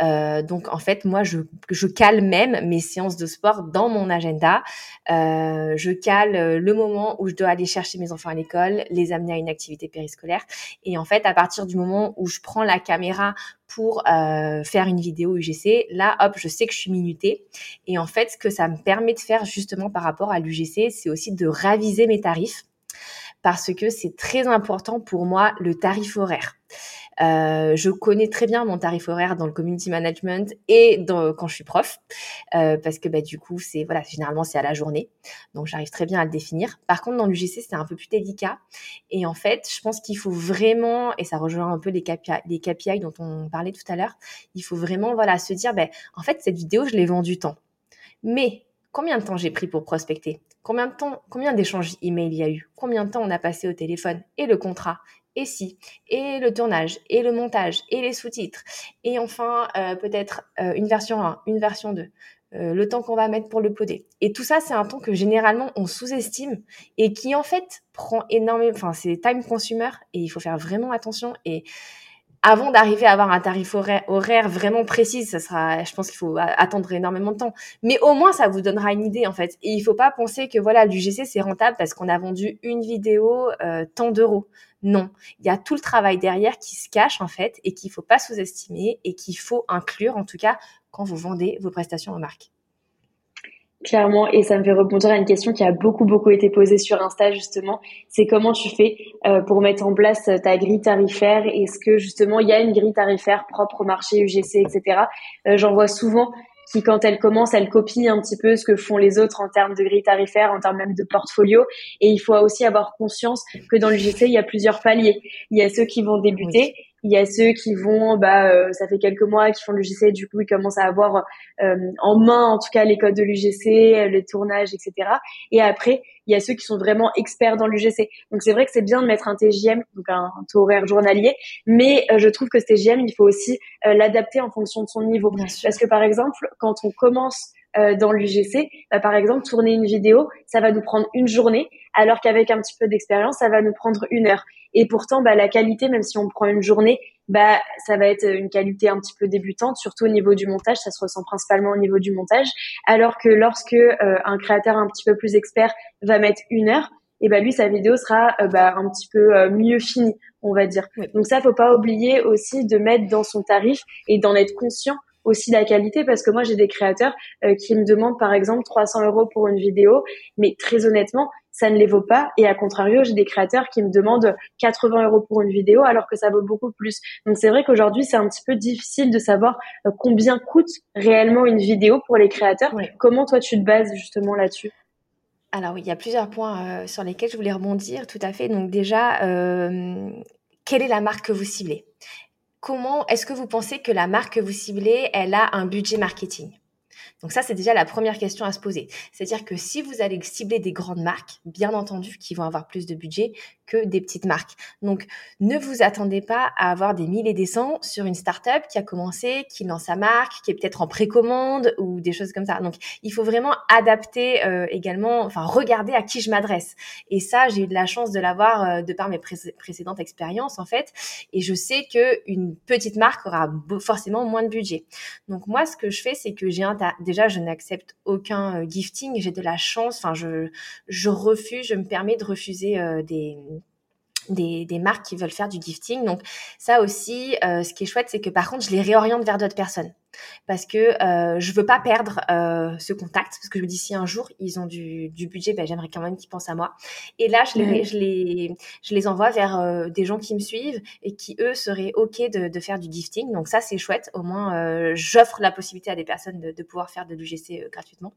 Euh, donc en fait, moi, je, je cale même mes séances de sport dans mon agenda. Euh, je cale le moment où je dois aller chercher mes enfants à l'école, les amener à une activité périscolaire. Et en fait, à partir du moment où je prends la caméra pour euh, faire une vidéo UGC, là, hop, je sais que je suis minutée. Et en fait, ce que ça me permet de faire justement par rapport à l'UGC, c'est aussi de raviser mes tarifs parce que c'est très important pour moi le tarif horaire. Euh, je connais très bien mon tarif horaire dans le community management et dans, quand je suis prof, euh, parce que bah, du coup, c'est voilà, généralement c'est à la journée, donc j'arrive très bien à le définir. Par contre, dans l'UGC, c'est un peu plus délicat. Et en fait, je pense qu'il faut vraiment, et ça rejoint un peu les KPI, les KPI dont on parlait tout à l'heure, il faut vraiment voilà se dire, ben, en fait, cette vidéo, je l'ai vendue tant. Mais combien de temps j'ai pris pour prospecter? Combien de temps, combien d'échanges email il y a eu? Combien de temps on a passé au téléphone et le contrat? Et si, et le tournage, et le montage, et les sous-titres, et enfin euh, peut-être euh, une version 1, une version 2, euh, le temps qu'on va mettre pour le poder. Et tout ça, c'est un temps que généralement on sous-estime et qui en fait prend énormément, enfin c'est time consumer et il faut faire vraiment attention et avant d'arriver à avoir un tarif horaire, vraiment précis, ça sera, je pense qu'il faut attendre énormément de temps. Mais au moins, ça vous donnera une idée, en fait. Et il faut pas penser que, voilà, l'UGC, c'est rentable parce qu'on a vendu une vidéo tant d'euros. Non. Il y a tout le travail derrière qui se cache, en fait, et qu'il faut pas sous-estimer et qu'il faut inclure, en tout cas, quand vous vendez vos prestations aux marques. Clairement, et ça me fait rebondir à une question qui a beaucoup beaucoup été posée sur Insta justement, c'est comment tu fais euh, pour mettre en place ta grille tarifaire? Est-ce que justement il y a une grille tarifaire propre au marché UGC, etc. Euh, J'en vois souvent qui, quand elle commence, elle copie un petit peu ce que font les autres en termes de grille tarifaire, en termes même de portfolio. Et il faut aussi avoir conscience que dans l'UGC, il y a plusieurs paliers. Il y a ceux qui vont débuter. Il y a ceux qui vont, bah, euh, ça fait quelques mois qui font l'UGC, du coup ils commencent à avoir euh, en main en tout cas les codes de l'UGC, les tournages, etc. Et après, il y a ceux qui sont vraiment experts dans l'UGC. Donc c'est vrai que c'est bien de mettre un TGM, donc un, taux horaire journalier, mais euh, je trouve que ce TGM, il faut aussi l'adapter en fonction de son niveau. Parce que par exemple, quand on commence dans l'UGC, bah, par exemple, tourner une vidéo, ça va nous prendre une journée, alors qu'avec un petit peu d'expérience, ça va nous prendre une heure. Et pourtant, bah, la qualité, même si on prend une journée, bah, ça va être une qualité un petit peu débutante, surtout au niveau du montage. Ça se ressent principalement au niveau du montage. Alors que lorsque euh, un créateur un petit peu plus expert va mettre une heure, et bah lui sa vidéo sera euh, bah, un petit peu euh, mieux finie, on va dire. Donc ça, faut pas oublier aussi de mettre dans son tarif et d'en être conscient aussi la qualité parce que moi j'ai des créateurs qui me demandent par exemple 300 euros pour une vidéo, mais très honnêtement, ça ne les vaut pas. Et à contrario, j'ai des créateurs qui me demandent 80 euros pour une vidéo alors que ça vaut beaucoup plus. Donc c'est vrai qu'aujourd'hui, c'est un petit peu difficile de savoir euh, combien coûte réellement une vidéo pour les créateurs. Comment toi, tu te bases justement là-dessus? Alors oui, il y a plusieurs points euh, sur lesquels je voulais rebondir, tout à fait. Donc déjà, euh, quelle est la marque que vous ciblez? Comment est-ce que vous pensez que la marque que vous ciblez, elle a un budget marketing? Donc ça, c'est déjà la première question à se poser. C'est-à-dire que si vous allez cibler des grandes marques, bien entendu, qui vont avoir plus de budget que des petites marques. Donc ne vous attendez pas à avoir des mille et des cents sur une startup qui a commencé, qui lance sa marque, qui est peut-être en précommande ou des choses comme ça. Donc il faut vraiment adapter euh, également, enfin regarder à qui je m'adresse. Et ça, j'ai eu de la chance de l'avoir euh, de par mes précédentes expériences en fait. Et je sais que une petite marque aura forcément moins de budget. Donc moi, ce que je fais, c'est que j'ai un déjà, je n'accepte aucun euh, gifting. J'ai de la chance. Enfin, je, refuse, je me permets de refuser euh, des, marques qui veulent faire du gifting. Donc ça aussi, euh, ce qui est chouette, c'est que par contre, je les réoriente vers d'autres personnes parce que euh, je veux pas perdre euh, ce contact. Parce que je me dis si un jour ils ont du, du budget ben, j'aimerais quand même qu'ils pensent à moi. Et là je les, je les, je les envoie vers euh, des gens qui me suivent et qui eux seraient ok de, de faire du gifting. Donc ça c'est chouette. Au moins euh, j'offre la possibilité à des personnes de, de pouvoir faire de l'UGC gratuitement.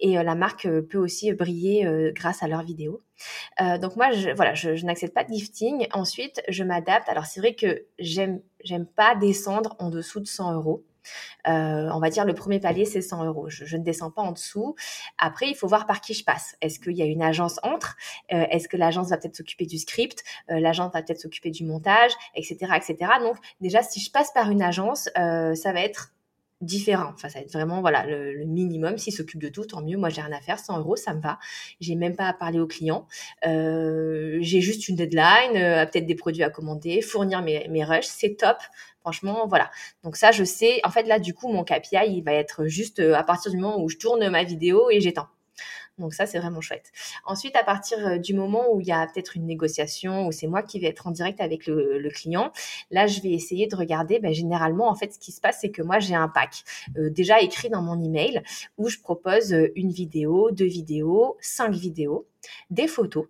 Et la marque peut aussi briller grâce à leurs vidéos. Donc moi je, voilà je, je n'accepte pas de gifting. Ensuite je m'adapte. Alors c'est vrai que j'aime j'aime pas descendre en dessous de 100 euros euh, on va dire le premier palier, c'est 100 euros. Je, ne descends pas en dessous. Après, il faut voir par qui je passe. Est-ce qu'il y a une agence entre? Euh, Est-ce que l'agence va peut-être s'occuper du script? Euh, L'agence va peut-être s'occuper du montage, etc., etc. Donc déjà, si je passe par une agence, ça va être différent. Enfin, ça va être vraiment voilà le, minimum. S'il s'occupe de tout, tant mieux. Moi, j'ai rien à faire. 100 euros, ça me va. J'ai même pas à parler aux clients. J'ai juste une deadline, peut-être des produits à commander, fournir mes, mes rushs. C'est top. Franchement, voilà. Donc ça, je sais. En fait, là, du coup, mon KPI, il va être juste euh, à partir du moment où je tourne ma vidéo et j'éteins. Donc ça, c'est vraiment chouette. Ensuite, à partir euh, du moment où il y a peut-être une négociation, où c'est moi qui vais être en direct avec le, client, là, je vais essayer de regarder. Ben, généralement, en fait, ce qui se passe, c'est que moi, j'ai un pack euh, déjà écrit dans mon email où je propose une vidéo, deux vidéos, cinq vidéos, des photos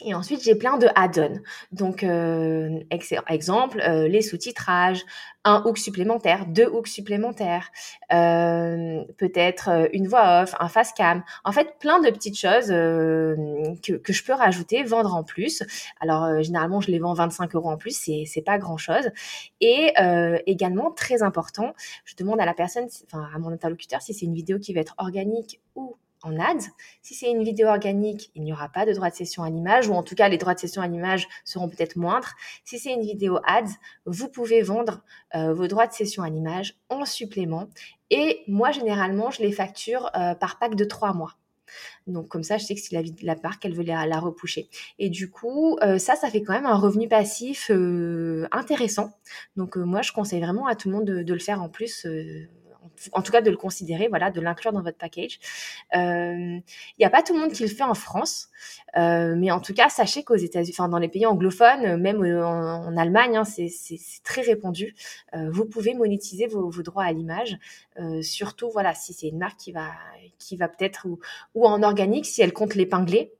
et ensuite, j'ai plein de add-ons. Donc, euh, exemple, euh, les sous-titrages, un hook supplémentaire, deux hooks supplémentaires, euh, peut-être euh, une voix off, un face cam. En fait, plein de petites choses euh, que, que, je peux rajouter, vendre en plus. Alors, euh, généralement, je les vends 25 euros en plus, c'est, c'est pas grand-chose. Et également, très important, je demande à la personne, enfin à mon interlocuteur, si c'est une vidéo qui va être organique ou en ads. Si c'est une vidéo organique, il n'y aura pas de droit de session à l'image, ou en tout cas, les droits de session à l'image seront peut-être moindres. Si c'est une vidéo ads, vous pouvez vendre euh, vos droits de session à l'image en supplément. Et moi, généralement, je les facture euh, par pack de trois mois. Donc comme ça, je sais que si la, la marque, elle veut la, la repousser. Et du coup, euh, ça, ça fait quand même un revenu passif intéressant. Donc moi, je conseille vraiment à tout le monde de, de le faire en plus en tout cas de le considérer, voilà, de l'inclure dans votre package. Il euh, n'y a pas tout le monde qui le fait en France, euh, mais en tout cas, sachez qu'aux États-Unis, enfin dans les pays anglophones, même euh, en, Allemagne, hein, c'est très répandu. vous pouvez monétiser vos, vos droits à l'image, surtout voilà si c'est une marque qui va qui va peut-être ou, ou en organique si elle compte l'épingler.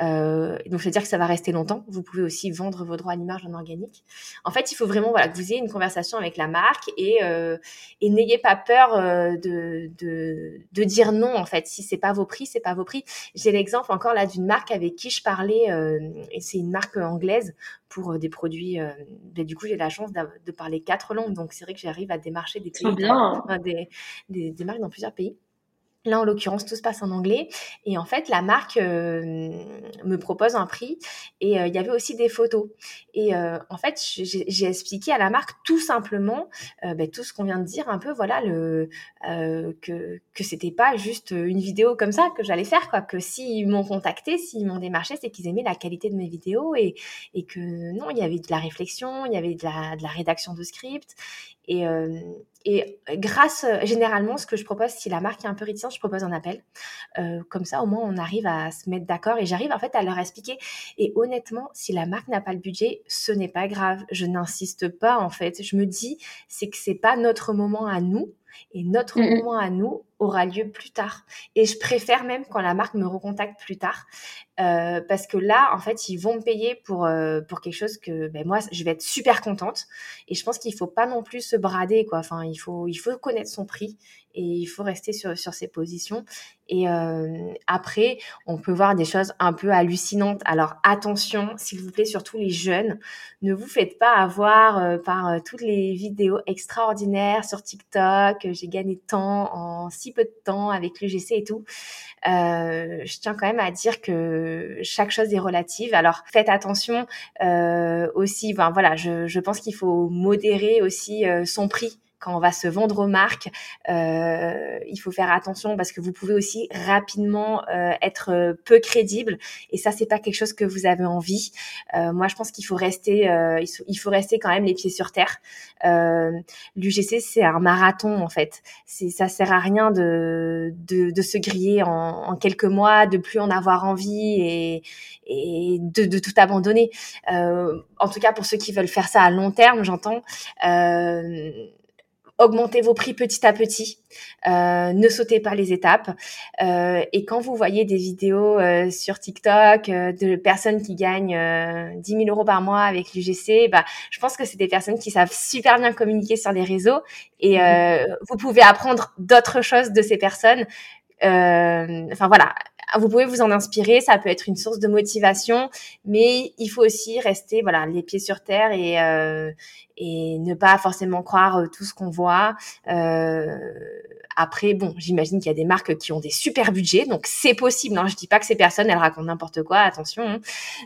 Euh, donc, c'est-à-dire que ça va rester longtemps. Vous pouvez aussi vendre vos droits à l'image en organique. En fait, il faut vraiment voilà, que vous ayez une conversation avec la marque et, euh, et n'ayez pas peur euh, de, de, de, dire non. En fait, si c'est pas vos prix, c'est pas vos prix. J'ai l'exemple encore là d'une marque avec qui je parlais, euh, et c'est une marque anglaise pour euh, des produits. Euh, ben, du coup, j'ai la chance de parler quatre langues, donc c'est vrai que j'arrive à démarcher des pays, bien. des, des, des marques dans plusieurs pays. Là, en l'occurrence, tout se passe en anglais. Et en fait, la marque euh, me propose un prix et euh, il y avait aussi des photos. Et euh, en fait, j'ai expliqué à la marque tout simplement ben, tout ce qu'on vient de dire, un peu, voilà, le, que, que c'était pas juste une vidéo comme ça que j'allais faire, quoi. Que s'ils m'ont contacté, s'ils m'ont démarché, c'est qu'ils aimaient la qualité de mes vidéos et, et que non, il y avait de la réflexion, il y avait de la, de la rédaction de script. Et, et grâce, généralement, ce que je propose, si la marque est un peu réticente, je propose un appel. Euh, comme ça, au moins, on arrive à se mettre d'accord et j'arrive en fait à leur expliquer. Et honnêtement, si la marque n'a pas le budget, ce n'est pas grave. Je n'insiste pas en fait. Je me dis, c'est que c'est pas notre moment à nous. Et notre mmh moment à nous aura lieu plus tard. Et je préfère même quand la marque me recontacte plus tard, euh, parce que là, en fait, ils vont me payer pour euh, pour quelque chose que ben, moi, je vais être super contente. Et je pense qu'il faut pas non plus se brader, quoi. Enfin, il faut il faut connaître son prix et il faut rester sur sur ses positions. Et euh, après, on peut voir des choses un peu hallucinantes. Alors attention, s'il vous plaît, surtout les jeunes, ne vous faites pas avoir euh, par euh, toutes les vidéos extraordinaires sur TikTok. J'ai gagné temps en si peu de temps avec l'UGC et tout. Euh, je tiens quand même à dire que chaque chose est relative. Alors faites attention euh, aussi. Voilà, je, je pense qu'il faut modérer aussi son prix quand on va se vendre aux marques, euh, il faut faire attention parce que vous pouvez aussi rapidement euh, être euh, peu crédible et ça c'est pas quelque chose que vous avez envie. Euh, moi je pense qu'il faut rester, euh, il faut rester quand même les pieds sur terre. L'UGC c'est un marathon en fait. C'est ça sert à rien de de, de se griller en, en, quelques mois, de plus en avoir envie et et de, de tout abandonner. en tout cas pour ceux qui veulent faire ça à long terme, j'entends. Euh, augmentez vos prix petit à petit, euh, ne sautez pas les étapes. Euh, et quand vous voyez des vidéos euh, sur TikTok euh, de personnes qui gagnent 10 000 euros par mois avec l'UGC, bah, je pense que c'est des personnes qui savent super bien communiquer sur les réseaux et mhm. vous pouvez apprendre d'autres choses de ces personnes. Enfin voilà, vous pouvez vous en inspirer, ça peut être une source de motivation, mais il faut aussi rester voilà les pieds sur terre et euh, et ne pas forcément croire euh, tout ce qu'on voit. Euh, après, bon, j'imagine qu'il y a des marques qui ont des super budgets, donc c'est possible. Hein. Je dis pas que ces personnes elles racontent n'importe quoi, attention, hein.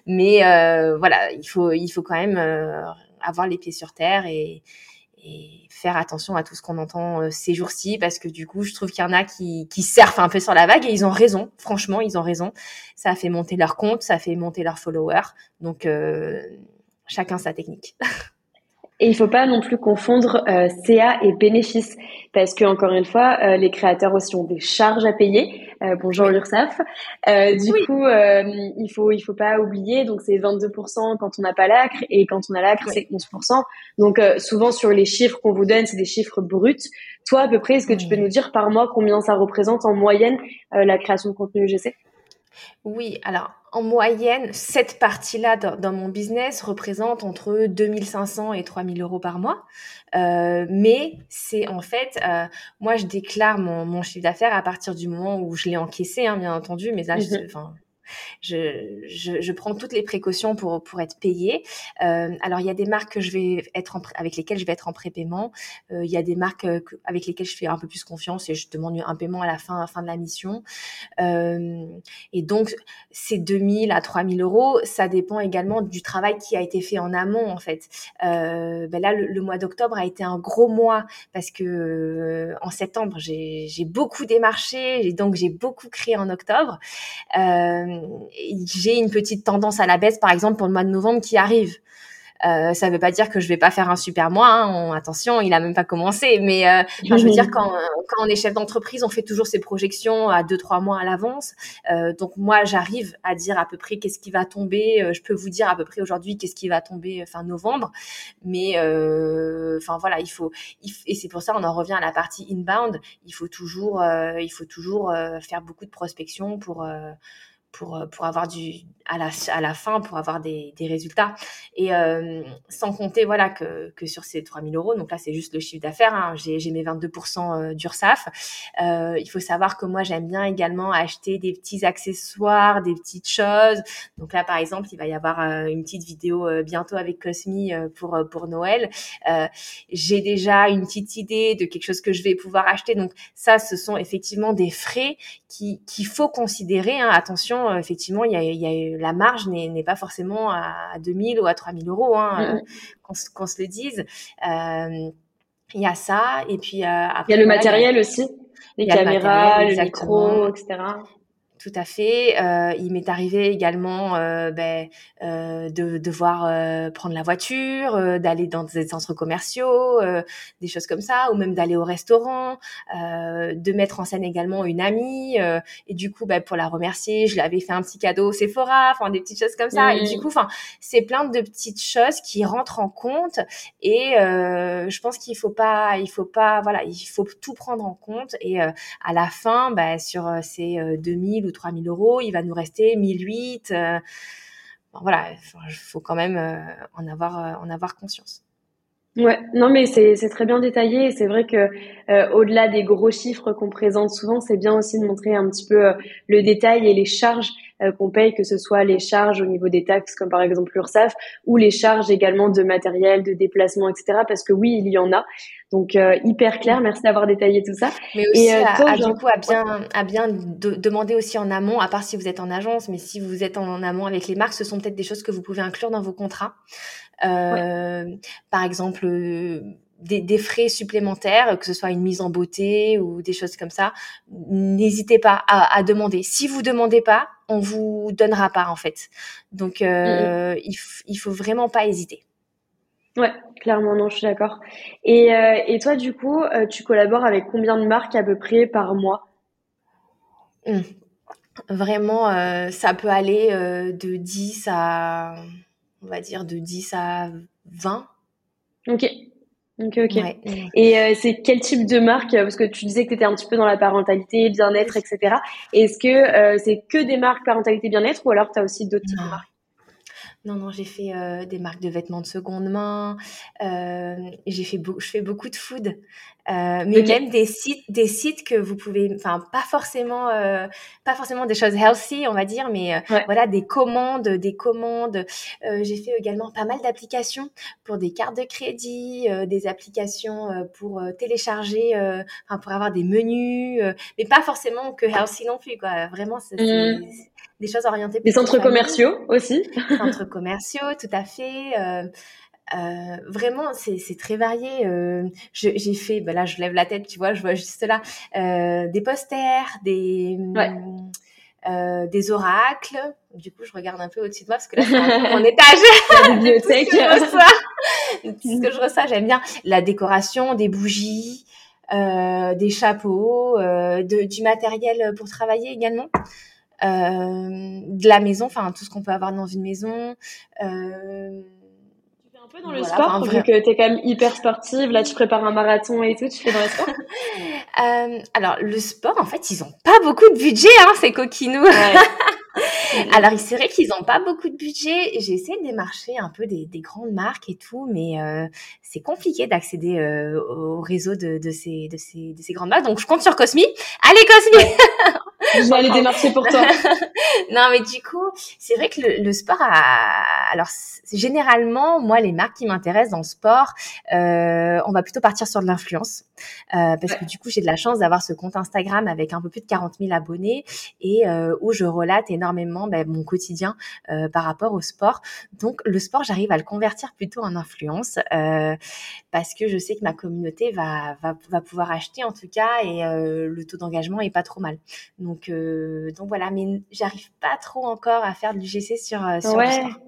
mais euh, voilà, il faut il faut quand même euh, avoir les pieds sur terre et et faire attention à tout ce qu'on entend ces jours-ci parce que du coup, je trouve qu'il y en a qui, qui surfent un peu sur la vague et ils ont raison. Franchement, ils ont raison. Ça a fait monter leur compte, ça a fait monter leurs followers. Donc, chacun sa technique. Et il faut pas non plus confondre euh, CA et bénéfice, parce que encore une fois, euh, les créateurs aussi ont des charges à payer. Euh, bonjour l'URSSAF. Euh, du coup, il faut il faut pas oublier. Donc c'est 22% quand on n'a pas l'acre et quand on a l'acre c'est 11%. Donc souvent sur les chiffres qu'on vous donne, c'est des chiffres bruts. Toi à peu près, est-ce que tu peux nous dire par mois combien ça représente en moyenne la création de contenu UGC oui, alors en moyenne, cette partie-là dans, mon business représente entre 2500 et 3000 euros par mois. Euh, mais c'est en fait, euh, moi je déclare mon, chiffre d'affaires à partir du moment où je l'ai encaissé, hein, bien entendu. Mais là, je, je, je, prends toutes les précautions pour, pour être payée. Euh, alors, il y a des marques que je vais être avec lesquelles je vais être en prépaiement. Euh, il y a des marques euh, avec lesquelles je fais un peu plus confiance et je demande un paiement à la fin, à la fin de la mission. Euh, et donc, ces 2000 à 3000 euros, ça dépend également du travail qui a été fait en amont, en fait. Euh, ben là, le, mois d'octobre a été un gros mois parce que euh, en septembre, j'ai beaucoup démarché, et donc j'ai beaucoup créé en octobre. Euh, j'ai une petite tendance à la baisse, par exemple, pour le mois de novembre qui arrive. Euh, ça ne veut pas dire que je vais pas faire un super mois. Hein. attention, il a même pas commencé. Mais euh, je veux dire, quand, quand on est chef d'entreprise, on fait toujours ses projections à deux trois mois à l'avance. Euh, donc moi, j'arrive à dire à peu près qu'est-ce qui va tomber. Euh, je peux vous dire à peu près aujourd'hui qu'est-ce qui va tomber fin novembre. Mais enfin voilà, il faut, et c'est pour ça on en revient à la partie inbound. Il faut toujours, il faut toujours faire beaucoup de prospection pour pour, euh, pour avoir du à la, à la fin pour avoir des, des résultats. Et euh, sans compter voilà que, que sur ces 3000 euros donc là c'est juste le chiffre d'affaires hein, j'ai mes 22% euh, d'URSAF euh, il faut savoir que moi j'aime bien également acheter des petits accessoires des petites choses. Donc là par exemple il va y avoir euh, une petite vidéo bientôt avec Cosmi pour pour Noël. J'ai déjà une petite idée de quelque chose que je vais pouvoir acheter. Donc ça ce sont effectivement des frais qui qu'il faut considérer hein. attention euh, effectivement, il y a, y la marge n'est pas forcément à 2000 ou à 3000 euros, hein, qu'on se le dise. Euh, il y a ça, et puis après, il y a le matériel aussi, les caméras, le, micro, etc. Tout à fait. Euh, il m'est arrivé également euh, ben, euh, de devoir prendre la voiture, d'aller dans des centres commerciaux, des choses comme ça, ou même d'aller au restaurant, de mettre en scène également une amie. et du coup, ben, pour la remercier, je l'avais fait un petit cadeau au Sephora, enfin des petites choses comme ça. Et du coup, enfin, c'est plein de petites choses qui rentrent en compte. Et je pense qu'il faut pas, il faut pas, voilà, il faut tout prendre en compte. Et à la fin, ben, sur ces 2000 ou 3000 euros, il va nous rester 1008. Euh, voilà, il faut quand même euh, en, avoir, euh, en avoir conscience. Ouais, non mais c'est très bien détaillé. C'est vrai que au-delà des gros chiffres qu'on présente souvent, c'est bien aussi de montrer un petit peu le détail et les charges qu'on paye, que ce soit les charges au niveau des taxes, comme par exemple l'URSSAF, ou les charges également de matériel, de déplacement, etc. Parce que oui, il y en a. Donc euh, hyper clair, merci d'avoir détaillé tout ça. Mais aussi, euh, à, du coup, à bien, à bien demander aussi en amont, à part si vous êtes en agence, mais si vous êtes en, amont avec les marques, ce sont peut-être des choses que vous pouvez inclure dans vos contrats. Euh, Par exemple, euh, des, des, frais supplémentaires, que ce soit une mise en beauté ou des choses comme ça, n'hésitez pas à, à, demander. Si vous demandez pas, on vous donnera pas en fait. Donc, euh, il, il faut vraiment pas hésiter. Ouais, clairement, non, je suis d'accord. Et, euh, et toi, du coup, euh, tu collabores avec combien de marques à peu près par mois? Mmh. Vraiment, euh, ça peut aller de 10 à, on va dire, de 10 à 20. Ok. Ok, ok. Et c'est quel type de marque Parce que tu disais que tu étais un petit peu dans la parentalité, bien-être, etc. Est-ce que c'est que des marques parentalité, bien-être ou alors tu as aussi d'autres types de marques? Non, non, j'ai fait euh, des marques de vêtements de seconde main. Euh, j'ai fait, je fais beaucoup de food, euh, mais même des sites, des sites que vous pouvez, enfin, pas forcément, euh, pas forcément des choses healthy, on va dire, mais euh, voilà, des commandes, des commandes. Euh, j'ai fait également pas mal d'applications pour des cartes de crédit, des applications pour télécharger, enfin, pour avoir des menus, mais pas forcément que healthy non plus, quoi. Vraiment, c'est mmh des choses orientées. Des centres commerciaux aussi. centres commerciaux, tout à fait. Euh, vraiment, c'est très varié. Euh, j'ai fait, bah là, je lève la tête, tu vois, je vois juste là, euh, des posters, des, euh, des oracles. Du coup, je regarde un peu au-dessus de moi parce que là, c'est mon étage. La bibliothèque. ce que je reçois, ce que je reçois, j'aime bien la décoration, des bougies. Euh, des chapeaux, euh, de, du matériel pour travailler également. Euh, de la maison, enfin tout ce qu'on peut avoir dans une maison. Euh, peu dans le sport, vu que tu es quand même hyper sportive, là tu prépares un marathon et tout, tu fais dans le sport euh, Alors le sport, en fait, ils ont pas beaucoup de budget, hein, ces coquinous. Ouais. Alors, c'est vrai qu'ils n'ont pas beaucoup de budget. J'ai essayé de démarcher un peu des, des grandes marques et tout, mais euh, c'est compliqué d'accéder euh, au réseau de, de, ces, de, ces, de ces grandes marques. Donc, je compte sur Cosmi. Allez, Cosmi Je vais aller démarcher pour toi. non, mais du coup, c'est vrai que le, le sport a... Alors, généralement, moi, les marques qui m'intéressent dans le sport, euh, on va plutôt partir sur de l'influence. Euh, parce que du coup, j'ai de la chance d'avoir ce compte Instagram avec un peu plus de 40 000 abonnés et euh, où je relate énormément ben, mon quotidien euh, par rapport au sport. Donc, le sport, j'arrive à le convertir plutôt en influence euh, parce que je sais que ma communauté va, va, va pouvoir acheter en tout cas et euh, le taux d'engagement est pas trop mal. Donc, donc voilà, mais j'arrive pas trop encore à faire du GC sur, sur ouais. sport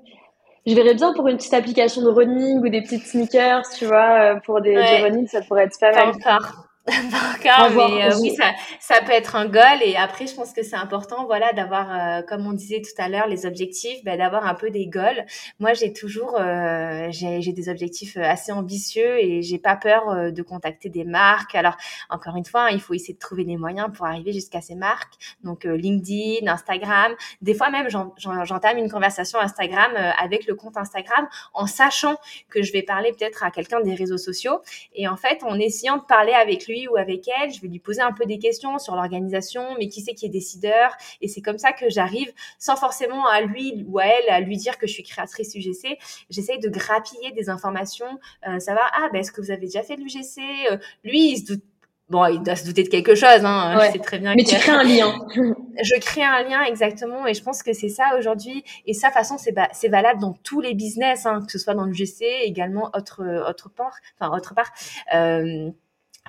je verrais bien pour une petite application de running ou des petites sneakers, tu vois, euh, pour des, ouais. running, ça pourrait être pas, mal. Encore. Encore, mais euh, oui, ça, ça peut être un goal. Et après, je pense que c'est important, voilà, d'avoir, euh, comme on disait tout à l'heure, les objectifs, ben, d'avoir un peu des goals. Moi, j'ai toujours, euh, j'ai des objectifs assez ambitieux et j'ai pas peur de contacter des marques. Alors, encore une fois, hein, il faut essayer de trouver des moyens pour arriver jusqu'à ces marques. Donc, LinkedIn, Instagram. Des fois même, j'entame une conversation Instagram avec le compte Instagram en sachant que je vais parler peut-être à quelqu'un des réseaux sociaux. Et en fait, en essayant de parler avec lui ou avec elle, je vais lui poser un peu des questions sur l'organisation, mais qui c'est qui est décideur? Et c'est comme ça que j'arrive, sans forcément à lui ou à elle, à lui dire que je suis créatrice UGC. J'essaye de grappiller des informations, euh, savoir, ah, ben, est-ce que vous avez déjà fait de l'UGC euh, Lui, il se doute Bon, il doit se douter de quelque chose, hein. Ouais. Je sais très bien. Mais tu crées un lien. je crée un lien exactement, et je pense que c'est ça aujourd'hui. Et ça, de toute façon, c'est c'est valable dans tous les business, hein, que ce soit dans le GC, également autre autre part, enfin autre part. Euh,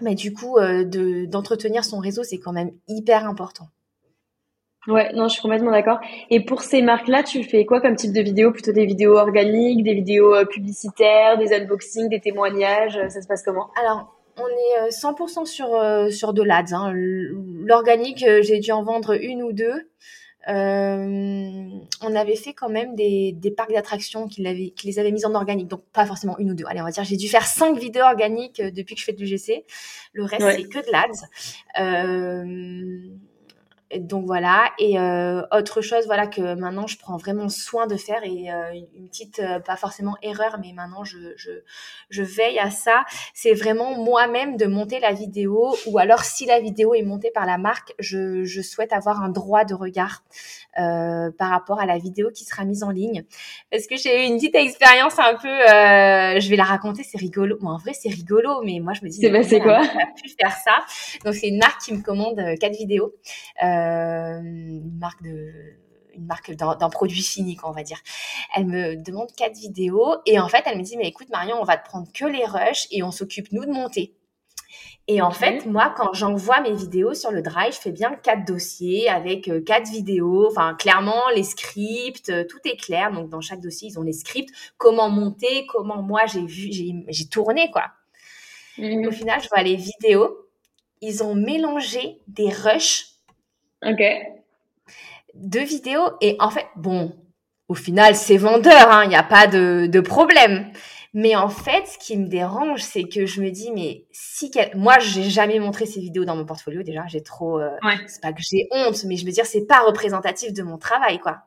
mais du coup, euh, de d'entretenir son réseau, c'est quand même hyper important. Ouais, non, je suis complètement d'accord. Et pour ces marques-là, tu fais quoi comme type de vidéo Plutôt des vidéos organiques, des vidéos euh, publicitaires, des unboxings, des témoignages? Ça se passe comment? Alors, on est 100% euh, sur, sur de l'ADS. Hein. L'organique, j'ai dû en vendre une ou deux. Euh, on avait fait quand même des, des parcs d'attractions qui, qui, les avaient mis en organique, donc pas forcément une ou deux. Allez, on va dire, j'ai dû faire cinq vidéos organiques euh, depuis que je fais du GC. Le reste, c'est que de l'ADS. Euh, donc voilà et euh, autre chose voilà que maintenant je prends vraiment soin de faire et euh, une petite euh, pas forcément erreur mais maintenant je je, je veille à ça. C'est vraiment moi-même de monter la vidéo ou alors si la vidéo est montée par la marque je, je souhaite avoir un droit de regard euh, par rapport à la vidéo qui sera mise en ligne. Parce que j'ai eu une petite expérience un peu euh, je vais la raconter c'est rigolo. Bon, en vrai c'est rigolo mais moi je me dis c'est quoi? pu faire ça. Donc c'est une marque qui me commande quatre vidéos. Euh, euh, une marque de une marque d'un produit fini, on va dire. Elle me demande quatre vidéos et en fait, elle me dit, mais écoute, Marion, on va te prendre que les rushs et on s'occupe, nous, de monter. Et en fait, moi, quand j'envoie mes vidéos sur le Drive, je fais bien quatre dossiers avec euh, quatre vidéos. Enfin, clairement, les scripts, euh, tout est clair. Donc, dans chaque dossier, ils ont les scripts, comment monter, comment moi j'ai vu, j'ai tourné, quoi. Mmh. Au final, je vois les vidéos. Ils ont mélangé des rushs Ok. Deux vidéos. Et en fait, bon, au final, c'est vendeur, hein, il n'y a pas de, de, problème. Mais en fait, ce qui me dérange, c'est que je me dis, mais si quel... moi, j'ai jamais montré ces vidéos dans mon portfolio. Déjà, j'ai trop. Euh... Ouais. C'est pas que j'ai honte, mais je veux dire, c'est pas représentatif de mon travail, quoi.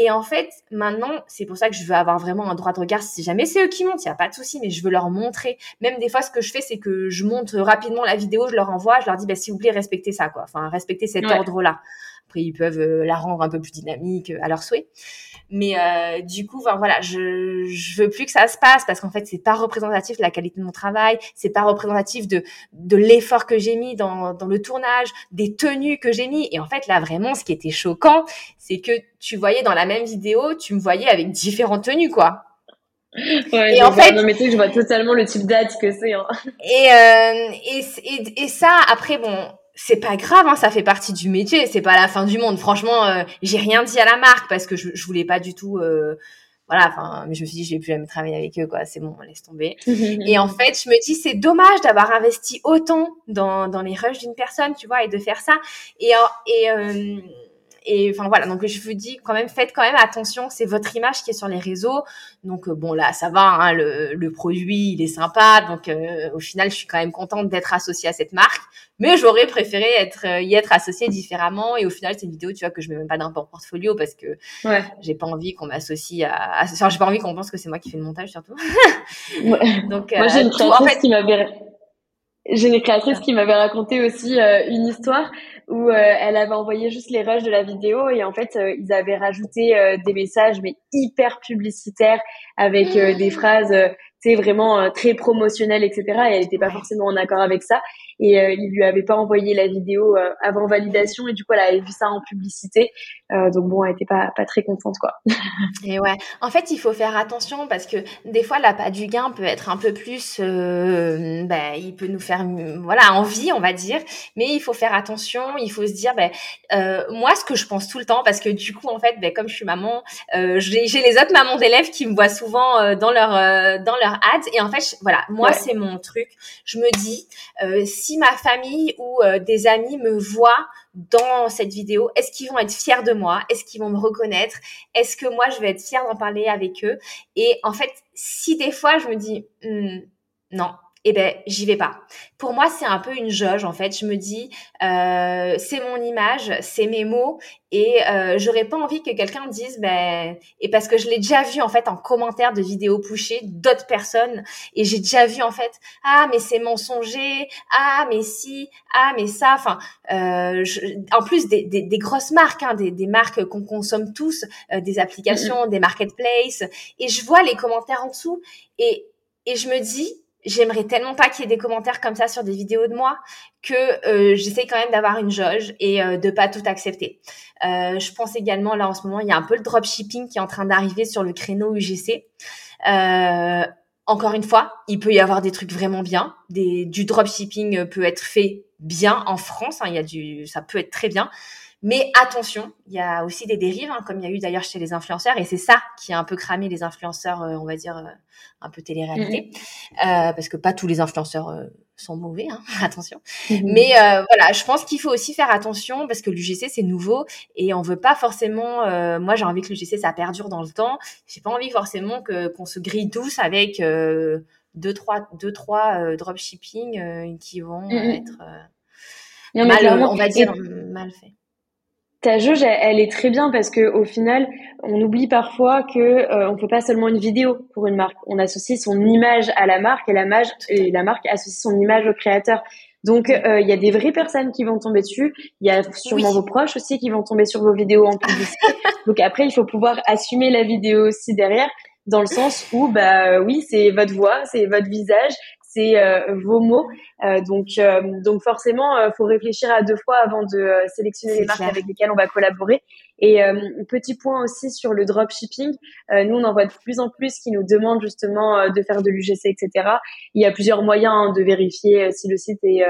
Et en fait, maintenant, c'est pour ça que je veux avoir vraiment un droit de regard. Si jamais c'est eux qui montent, il n'y a pas de souci, mais je veux leur montrer. Même des fois, ce que je fais, c'est que je monte rapidement la vidéo, je leur envoie, je leur dis, bah, s'il vous plaît, respectez ça, quoi. Enfin, respectez cet ouais. ordre-là. Après, ils peuvent euh, la rendre un peu plus dynamique euh, à leur souhait. Mais euh, du coup, enfin, voilà, je je veux plus que ça se passe parce qu'en fait, c'est pas représentatif de la qualité de mon travail, c'est pas représentatif de de l'effort que j'ai mis dans dans le tournage, des tenues que j'ai mis. Et en fait, là, vraiment, ce qui était choquant, c'est que tu voyais dans la même vidéo, tu me voyais avec différentes tenues, quoi. Ouais, et en fait, non, mais tu sais, je vois totalement le type d'ad que c'est. Hein. Et, euh, et, et, et, ça, après, bon, c'est pas grave, hein, ça fait partie du métier, c'est pas la fin du monde. Franchement, euh, j'ai rien dit à la marque parce que je, je voulais pas du tout. Euh, voilà, enfin, mais je me suis dit, je vais plus jamais travailler avec eux, quoi. C'est bon, laisse tomber. et en fait, je me dis, c'est dommage d'avoir investi autant dans, dans les rushs d'une personne, tu vois, et de faire ça. Et, et euh, et enfin voilà, donc je vous dis quand même, faites quand même attention, c'est votre image qui est sur les réseaux. Donc euh, bon là, ça va, hein, le, le, produit il est sympa, donc euh, au final je suis quand même contente d'être associée à cette marque. Mais j'aurais préféré être euh, y être associée différemment. Et au final c'est une vidéo, tu vois, que je mets même pas dans mon portfolio parce que ouais. j'ai pas envie qu'on m'associe à, enfin j'ai pas envie qu'on pense que c'est moi qui fais le montage surtout. Donc moi j'ai une créatrice en fait... qui m'avait j'ai une créatrice qui m'avait raconté aussi une histoire où euh, elle avait envoyé juste les rushs de la vidéo et en fait euh, ils avaient rajouté euh, des messages mais hyper publicitaires avec des phrases c'est vraiment très promotionnelles etc et elle n'était pas forcément en accord avec ça et euh, il lui avait pas envoyé la vidéo euh, avant validation. Et du coup elle avait vu ça en publicité. Euh, donc bon elle était pas pas très contente quoi. Et ouais. En fait il faut faire attention parce que des fois la pas du gain peut être un peu plus euh, ben, il peut nous faire voilà envie on va dire. Mais il faut faire attention. Il faut se dire ben euh, moi ce que je pense tout le temps parce que du coup en fait ben, comme je suis maman euh, j'ai les autres mamans d'élèves qui me voient souvent euh, dans leur dans leur ads. Et en fait voilà. Moi c'est mon truc. Je me dis si si ma famille ou euh, des amis me voient dans cette vidéo, est-ce qu'ils vont être fiers de moi? Est-ce qu'ils vont me reconnaître? Est-ce que moi, je vais être fière d'en parler avec eux? Et en fait, si des fois, je me dis, hmm, non, eh ben j'y vais pas. Pour moi, c'est un peu une jauge en fait. Je me dis, euh, c'est mon image, c'est mes mots, et euh, j'aurais pas envie que quelqu'un dise, ben, et parce que je l'ai déjà vu en fait en commentaire de vidéos pushées d'autres personnes, et j'ai déjà vu en fait, ah mais c'est mensonger, ah mais si, ah mais ça, enfin, euh, en plus des, des, des grosses marques, hein, des, des, marques qu'on consomme tous, euh, des applications, des marketplaces, et je vois les commentaires en dessous, et et je me dis j'aimerais tellement pas qu'il y ait des commentaires comme ça sur des vidéos de moi que euh, j'essaie quand même d'avoir une jauge et euh, de pas tout accepter. Euh, je pense également là en ce moment il y a un peu le dropshipping qui est en train d'arriver sur le créneau UGC. Euh, encore une fois, il peut y avoir des trucs vraiment bien. Du dropshipping peut être fait bien en France. Hein, il y a du, ça peut être très bien. Mais attention, il y a aussi des dérives, hein, comme il y a eu d'ailleurs chez les influenceurs, et c'est ça qui a un peu cramé les influenceurs, euh, on va dire, euh, un peu télé-réalité, mm-hmm. euh, parce que pas tous les influenceurs euh, sont mauvais, hein, attention. Mm-hmm. Mais voilà, je pense qu'il faut aussi faire attention, parce que l'UGC, c'est nouveau, et on veut pas forcément, moi j'ai envie que l'UGC, ça perdure dans le temps, j'ai pas envie forcément que qu'on se grille tous avec deux, trois, deux, trois dropshipping qui vont mm-hmm. être... mal, on va dire, mal fait ta jauge, elle, est très bien parce que au final, on oublie parfois que euh, on fait pas seulement une vidéo pour une marque. On associe son image à la marque et la, marque, et la marque associe son image au créateur. Donc, euh, il y a des vraies personnes qui vont tomber dessus. Il y a sûrement vos proches aussi qui vont tomber sur vos vidéos en publicité. Donc après, il faut pouvoir assumer la vidéo aussi derrière, dans le sens où, bah oui, c'est votre voix, c'est votre visage, c'est euh, vos mots. Euh, donc, euh, donc forcément, faut réfléchir à deux fois avant de sélectionner les marques avec lesquelles on va collaborer. Et petit point aussi sur le dropshipping, nous on en voit de plus en plus qui nous demandent justement de faire de l'UGC, etc. Il y a plusieurs moyens hein, de vérifier si le site est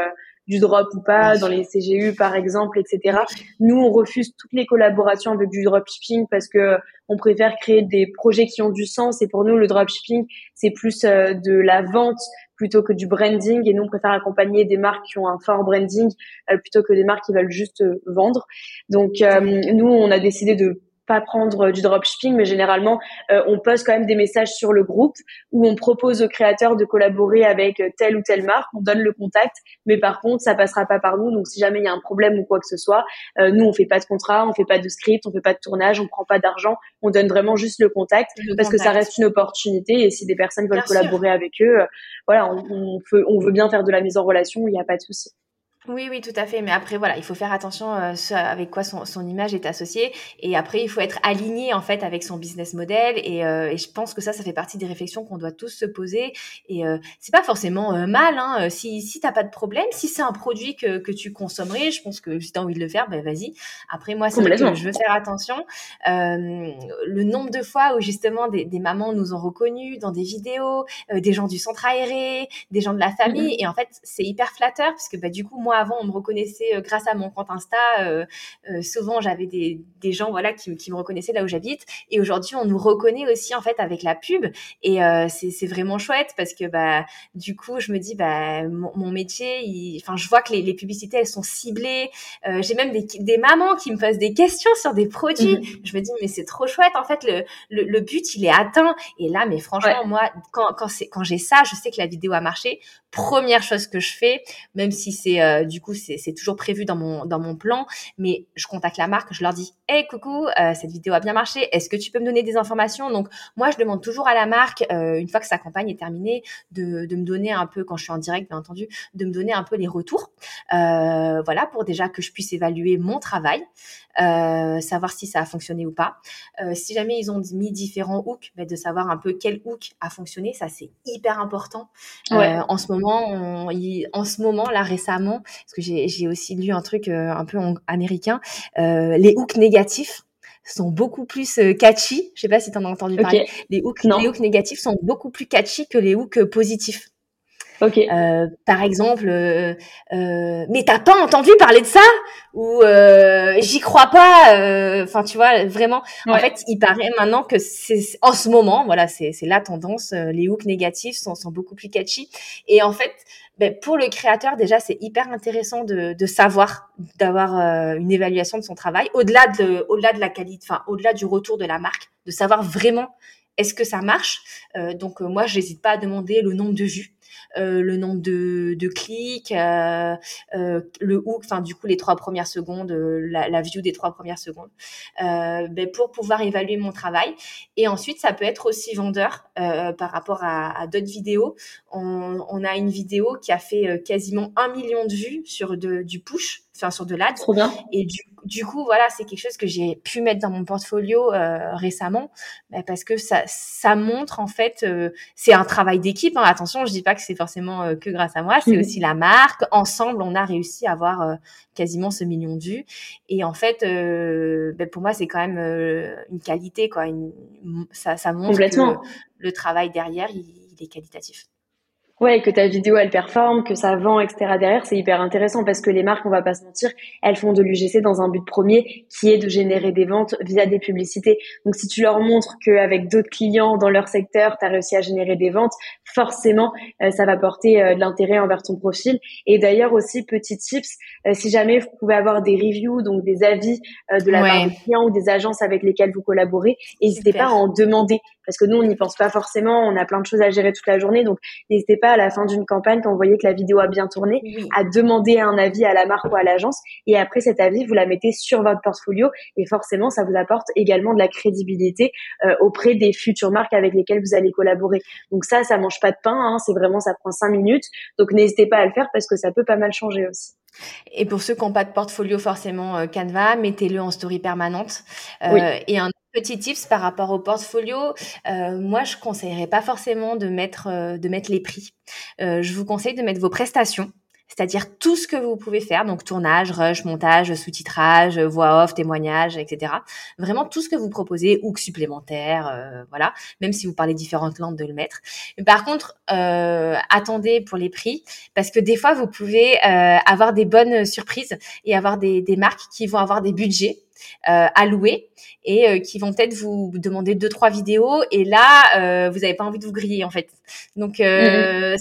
du drop ou pas, dans les CGU par exemple, etc. Nous, on refuse toutes les collaborations avec du dropshipping parce que on préfère créer des projets qui ont du sens. Et pour nous, le dropshipping, c'est plus de la vente plutôt que du branding. Et nous, on préfère accompagner des marques qui ont un fort branding euh, plutôt que des marques qui veulent juste euh, vendre. Donc, euh, nous, on a décidé de pas prendre du dropshipping, mais généralement, euh, on poste quand même des messages sur le groupe où on propose aux créateurs de collaborer avec telle ou telle marque, on donne le contact, mais par contre, ça passera pas par nous. Donc, si jamais il y a un problème ou quoi que ce soit, euh, nous, on fait pas de contrat, on fait pas de script, on fait pas de tournage, on prend pas d'argent, on donne vraiment juste le contact parce que ça reste une opportunité. Et si des personnes veulent collaborer avec eux, euh, voilà, on, on, veut, on veut bien faire de la mise en relation, il n'y a pas de souci. Oui, oui, tout à fait. Mais après, voilà, il faut faire attention euh, avec quoi son, son, image est associée. Et après, il faut être aligné en fait avec son business model. Et, euh, et je pense que ça, ça fait partie des réflexions qu'on doit tous se poser. Et euh, c'est pas forcément euh, mal. Hein. Si si t'as pas de problème, si c'est un produit que, que tu consommerais, je pense que si t'as envie de le faire, ben vas-y. Après, moi, c'est que je veux faire attention. le nombre de fois où justement des, des mamans nous ont reconnus dans des vidéos, des gens du centre aéré, des gens de la famille. Mm-hmm. Et en fait, c'est hyper flatteur parce que bah du coup, moi avant, on me reconnaissait euh, grâce à mon compte Insta. Euh, euh, souvent, j'avais des, des, gens voilà qui, qui, me reconnaissaient là où j'habite. Et aujourd'hui, on nous reconnaît aussi en fait avec la pub. Et c'est vraiment chouette parce que bah du coup, je me dis bah mon, métier, enfin, je vois que les, les, publicités elles sont ciblées. J'ai même des, des, mamans qui me posent des questions sur des produits. Je me dis mais c'est trop chouette. En fait, le, le, but il est atteint. Et là, mais franchement, moi, quand quand quand j'ai ça, je sais que la vidéo a marché. Première chose que je fais, même si c'est du coup, c'est toujours prévu dans mon, plan. Mais je contacte la marque, je leur dis, hey, coucou, euh, cette vidéo a bien marché. Est-ce que tu peux me donner des informations? Donc, moi, je demande toujours à la marque, euh, une fois que sa campagne est terminée, de, de, me donner un peu, quand je suis en direct, bien entendu, de me donner un peu les retours. Euh, voilà, pour déjà que je puisse évaluer mon travail. Euh, savoir si ça a fonctionné ou pas. Euh, si jamais ils ont mis différents hooks, bah, de savoir un peu quel hook a fonctionné, ça c'est hyper important. Euh, en ce moment, on, en ce moment là récemment, parce que j'ai aussi lu un truc un peu américain, les hooks négatifs sont beaucoup plus catchy. Je sais pas si tu en as entendu parler. Les hooks, les hooks négatifs sont beaucoup plus catchy que les hooks positifs. Ok. Euh, par exemple, euh, euh, mais t'as pas entendu parler de ça? Ou euh, j'y crois pas. Euh, enfin, tu vois, vraiment. En fait, il paraît maintenant que c'est en ce moment, voilà, c'est la tendance. Les hooks négatifs sont, sont beaucoup plus catchy. Et en fait, ben, pour le créateur, déjà, c'est hyper intéressant de, de savoir, d'avoir une évaluation de son travail, au-delà de, au-delà de la qualité, enfin, au-delà du retour de la marque, de savoir vraiment est-ce que ça marche? donc moi, j'hésite pas à demander le nombre de vues. Euh, le nombre de, de clics, euh, euh, le hook, enfin du coup les trois premières secondes, la, la, view des trois premières secondes, ben, pour pouvoir évaluer mon travail. Et ensuite, ça peut être aussi vendeur par rapport à, à d'autres vidéos. On, a une vidéo qui a fait quasiment un million de vues sur du push, enfin sur de bien. Et du du coup, voilà, c'est quelque chose que j'ai pu mettre dans mon portfolio euh, récemment, bah, parce que ça, ça montre en fait, euh, c'est un travail d'équipe. Hein. Attention, je dis pas que c'est forcément euh, que grâce à moi, c'est aussi la marque. Ensemble, on a réussi à avoir quasiment ce million de vues. Et en fait, bah, pour moi, c'est quand même une qualité, quoi. ça, ça montre que le travail derrière, il est qualitatif. Ouais, que ta vidéo elle performe, que ça vend, etc. derrière, c'est hyper intéressant parce que les marques, on va pas se mentir, elles font de l'UGC dans un but premier qui est de générer des ventes via des publicités. Donc si tu leur montres qu'avec d'autres clients dans leur secteur, tu as réussi à générer des ventes, forcément, euh, ça va porter euh, de l'intérêt envers ton profil. Et d'ailleurs aussi, petit tips, euh, si jamais vous pouvez avoir des reviews, donc des avis de la part des clients ou des agences avec lesquelles vous collaborez, n'hésitez pas à en demander parce que nous, on n'y pense pas forcément, on a plein de choses à gérer toute la journée, donc n'hésitez pas à la fin d'une campagne, quand vous voyez que la vidéo a bien tourné, à demander un avis à la marque ou à l'agence, et après cet avis, vous la mettez sur votre portfolio, et forcément, ça vous apporte également de la crédibilité euh, auprès des futures marques avec lesquelles vous allez collaborer. Donc ça, ça mange pas de pain, hein, c'est vraiment, ça prend cinq minutes, donc n'hésitez pas à le faire parce que ça peut pas mal changer aussi. Et pour ceux qui n'ont pas de portfolio forcément euh, Canva, mettez-le en story permanente. Euh, Et un petit tips par rapport au portfolio, euh, moi je conseillerais pas forcément de mettre euh, de mettre les prix. Euh, je vous conseille de mettre vos prestations c'est-à-dire tout ce que vous pouvez faire, donc tournage, rush, montage, sous-titrage, voix off, témoignage, etc. Vraiment tout ce que vous proposez, ou supplémentaire, voilà, même si vous parlez différentes langues, de le mettre. Par contre, attendez pour les prix, parce que des fois, vous pouvez avoir des bonnes surprises et avoir des, des marques qui vont avoir des budgets euh, à louer et euh, qui vont peut-être vous demander deux trois vidéos et là euh, vous n'avez pas envie de vous griller en fait. Donc mhm.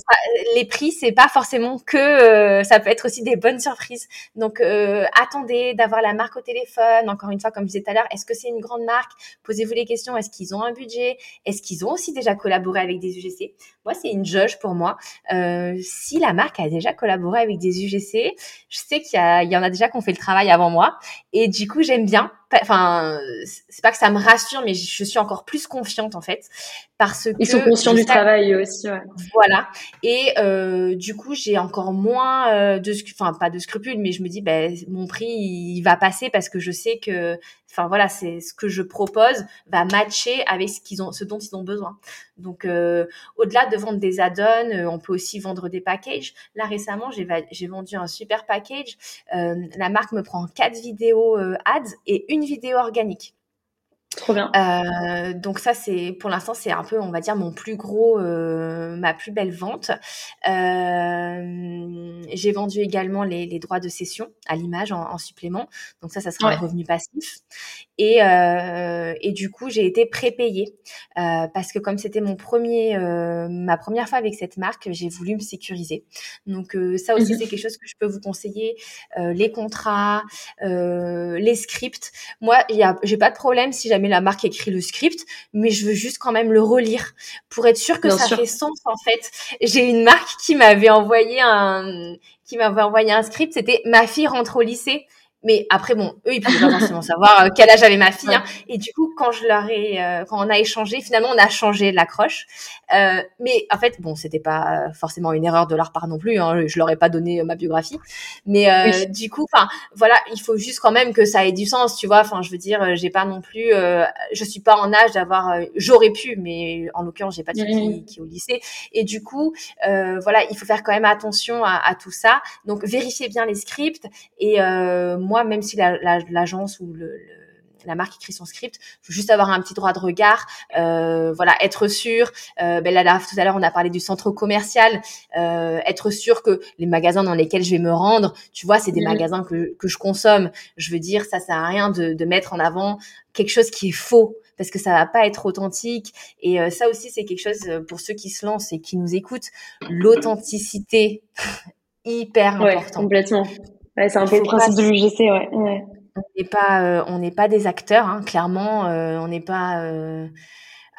les prix c'est pas forcément que ça peut être aussi des bonnes surprises. Donc attendez d'avoir la marque au téléphone. Encore une fois comme je disais tout à l'heure, est-ce que c'est une grande marque? Posez-vous les questions. Est-ce qu'ils ont un budget? Est-ce qu'ils ont aussi déjà collaboré avec des UGC Moi c'est une judge pour moi. si la marque a déjà collaboré avec des UGC, je sais qu'il y, y en a déjà qui ont fait le travail avant moi et du coup j'aime bien enfin, c'est pas que ça me rassure, mais je suis encore plus confiante en fait parce que ils sont conscients du travail aussi. Ouais. Voilà. Et euh, du coup, j'ai encore moins euh, de, enfin pas de scrupules, mais je me dis, ben mon prix il va passer parce que je sais que, enfin voilà, c'est ce que je propose va matcher avec ce qu'ils ont, ce dont ils ont besoin. Donc euh, au-delà de vendre des add-ons, euh, on peut aussi vendre des packages. Là récemment, j'ai vendu un super package. Euh, la marque me prend quatre vidéos ads et une vidéo organique. Trop bien. Euh, donc ça, c'est pour l'instant, c'est un peu, on va dire, mon plus gros, euh, ma plus belle vente. Euh, j'ai vendu également les, les, droits de cession à l'image en, en, supplément. Donc ça, ça sera un revenu passif. Et, euh, et du coup, j'ai été prépayée euh, parce que comme c'était mon premier, euh, ma première fois avec cette marque, j'ai voulu me sécuriser. Donc ça aussi, mmh c'est quelque chose que je peux vous conseiller. les contrats, les scripts. Moi, il j'ai pas de problème si jamais la marque écrit le script, mais je veux juste quand même le relire pour être sûr que ça fait sens en fait. J'ai une marque qui m'avait envoyé un qui m'avait envoyé un script, c'était ma fille rentre au lycée. Mais après, bon, eux, ils pouvaient pas forcément savoir euh, quel âge avait ma fille. Hein. Et du coup, quand je leur ai, euh, quand on a échangé, finalement, on a changé l'accroche. Euh, mais en fait, bon, c'était pas forcément une erreur de leur part non plus. Hein, je leur ai pas donné ma biographie. Mais euh, du coup, enfin, voilà, il faut juste quand même que ça ait du sens, tu vois. Enfin, je veux dire, j'ai pas non plus, je suis pas en âge d'avoir. J'aurais pu, mais en l'occurrence, j'ai pas de fille qui, est au lycée. Et du coup, voilà, il faut faire quand même attention à, à tout ça. Donc, vérifiez bien les scripts et moi, même si l'agence ou le, la marque écrit son script, faut juste avoir un petit droit de regard, euh, voilà, être sûr. Euh, ben là, tout à l'heure, on a parlé du centre commercial, euh, être sûr que les magasins dans lesquels je vais me rendre, tu vois, c'est des magasins que, que je consomme. Je veux dire, ça sert à rien de, de mettre en avant quelque chose qui est faux parce que ça va pas être authentique. Et euh, ça aussi, c'est quelque chose pour ceux qui se lancent et qui nous écoutent, l'authenticité hyper ouais, important. Complètement. Ouais, c'est un peu le principe de l'UGC, ouais. ouais. On n'est pas, euh, on n'est pas des acteurs, hein, clairement. Euh, on n'est pas. Euh...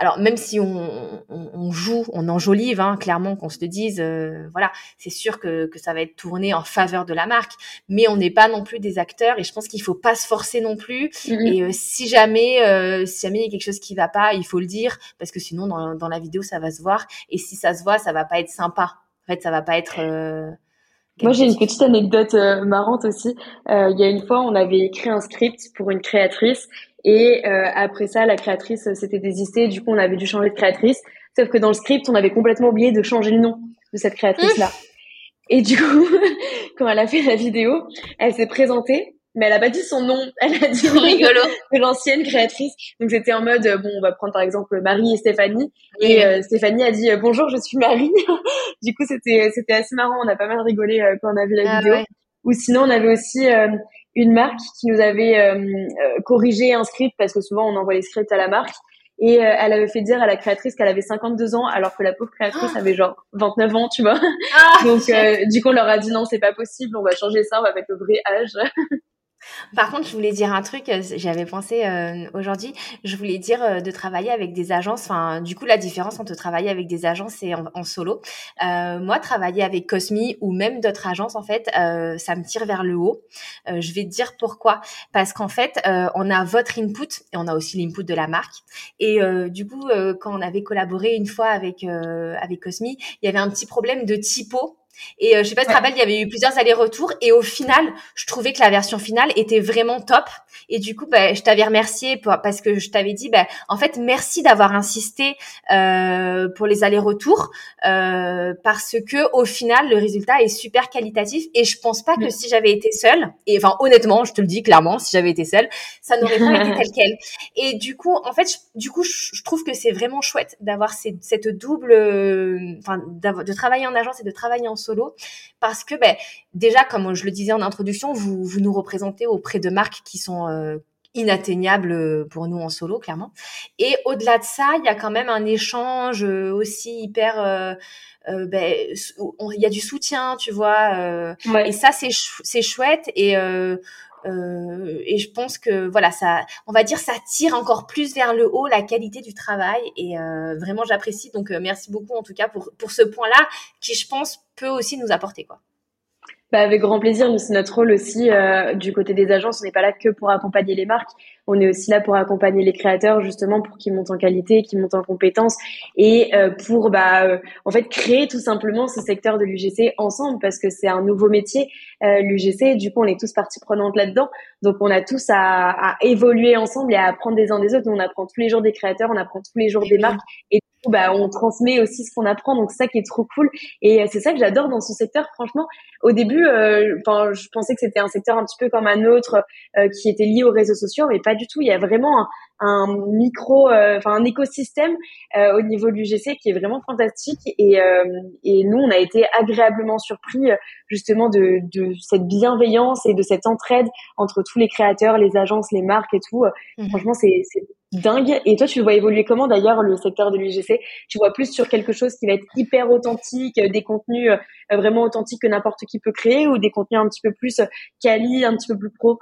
Alors même si on, on, on, joue, on enjolive, hein, clairement qu'on se le dise, euh, voilà, c'est sûr que, que ça va être tourné en faveur de la marque, mais on n'est pas non plus des acteurs et je pense qu'il faut pas se forcer non plus. Mm-hmm. Et euh, si jamais, euh, si jamais il y a quelque chose qui va pas, il faut le dire parce que sinon dans, dans la vidéo ça va se voir et si ça se voit, ça va pas être sympa. En fait, ça va pas être moi, j'ai une petite anecdote euh, marrante aussi. Euh, il y a une fois, on avait écrit un script pour une créatrice et euh, après ça, la créatrice s'était désistée. Du coup, on avait dû changer de créatrice. Sauf que dans le script, on avait complètement oublié de changer le nom de cette créatrice-là. Et du coup, quand elle a fait la vidéo, elle s'est présentée mais elle a pas dit son nom. Elle a dit rigolo de l'ancienne créatrice. Donc c'était en mode bon, on va prendre par exemple Marie et Stéphanie. Et euh, Stéphanie a dit bonjour, je suis Marie. du coup c'était c'était assez marrant. On a pas mal rigolé euh, quand on a vu la ah vidéo. Ou sinon on avait aussi euh, une marque qui nous avait corrigé un script parce que souvent on envoie les scripts à la marque. Et elle avait fait dire à la créatrice qu'elle avait 52 ans alors que la pauvre créatrice avait genre 29 ans, tu vois. Ah, Donc du coup on leur a dit non, c'est pas possible, on va changer ça, on va mettre le vrai âge. Par contre, je voulais dire un truc, euh, j'avais pensé euh, aujourd'hui, je voulais dire euh, de travailler avec des agences, enfin, du coup, la différence entre travailler avec des agences et en, solo. moi, travailler avec Cosmi ou même d'autres agences, en fait, ça me tire vers le haut. je vais te dire pourquoi. Parce qu'en fait, on a votre input et on a aussi l'input de la marque. Et du coup, quand on avait collaboré une fois avec, avec Cosmi, il y avait un petit problème de typo et euh, je sais pas si tu te rappelles, il y avait eu plusieurs allers-retours et au final, je trouvais que la version finale était vraiment top. Et du coup, bah, je t'avais remercié pour, parce que je t'avais dit, bah, en fait, merci d'avoir insisté euh, pour les allers-retours euh, parce que au final, le résultat est super qualitatif. Et je pense pas que si j'avais été seule, et enfin honnêtement, je te le dis clairement, si j'avais été seule, ça n'aurait pas été tel quel. Et du coup, en fait, je, du coup, je, trouve que c'est vraiment chouette d'avoir cette double, enfin, de travailler en agence et de travailler en solo parce que ben, déjà, comme je le disais en introduction, vous, vous nous représentez auprès de marques qui sont euh, inatteignables pour nous en solo, clairement. Et au-delà de ça, il y a quand même un échange euh, aussi hyper... Euh, euh ben, il y a du soutien, tu vois. Et ça, c'est c'est chouette. Et euh, et je pense que voilà, ça, on va dire, ça tire encore plus vers le haut la qualité du travail. Et euh, vraiment, j'apprécie. Donc, euh, merci beaucoup en tout cas pour pour ce point-là, qui je pense peut aussi nous apporter quoi. Bah avec grand plaisir, mais c'est notre rôle aussi euh, du côté des agences. On n'est pas là que pour accompagner les marques, on est aussi là pour accompagner les créateurs justement pour qu'ils montent en qualité, qu'ils montent en compétences et euh, pour bah euh, en fait créer tout simplement ce secteur de l'UGC ensemble parce que c'est un nouveau métier l'UGC. Du coup, on est tous partie prenante là-dedans, donc on a tous à, à, évoluer ensemble et à apprendre des uns des autres. on apprend tous les jours des créateurs, on apprend tous les jours des marques et bah, on transmet aussi ce qu'on apprend, donc c'est ça qui est trop cool. Et c'est ça que j'adore dans ce secteur. Franchement, au début, euh, je pensais que c'était un secteur un petit peu comme un autre euh, qui était lié aux réseaux sociaux, mais pas du tout. Il y a vraiment un, un micro, euh, enfin un écosystème euh, au niveau de l'UGC qui est vraiment fantastique. Et, et nous, on a été agréablement surpris justement de, de cette bienveillance et de cette entraide entre tous les créateurs, les agences, les marques et tout. Mmh. Franchement, c'est dingue. Et toi, tu vois évoluer comment d'ailleurs le secteur de l'UGC Tu vois plus sur quelque chose qui va être hyper authentique, des contenus vraiment authentiques que n'importe qui peut créer ou des contenus un petit peu plus quali, un petit peu plus pro?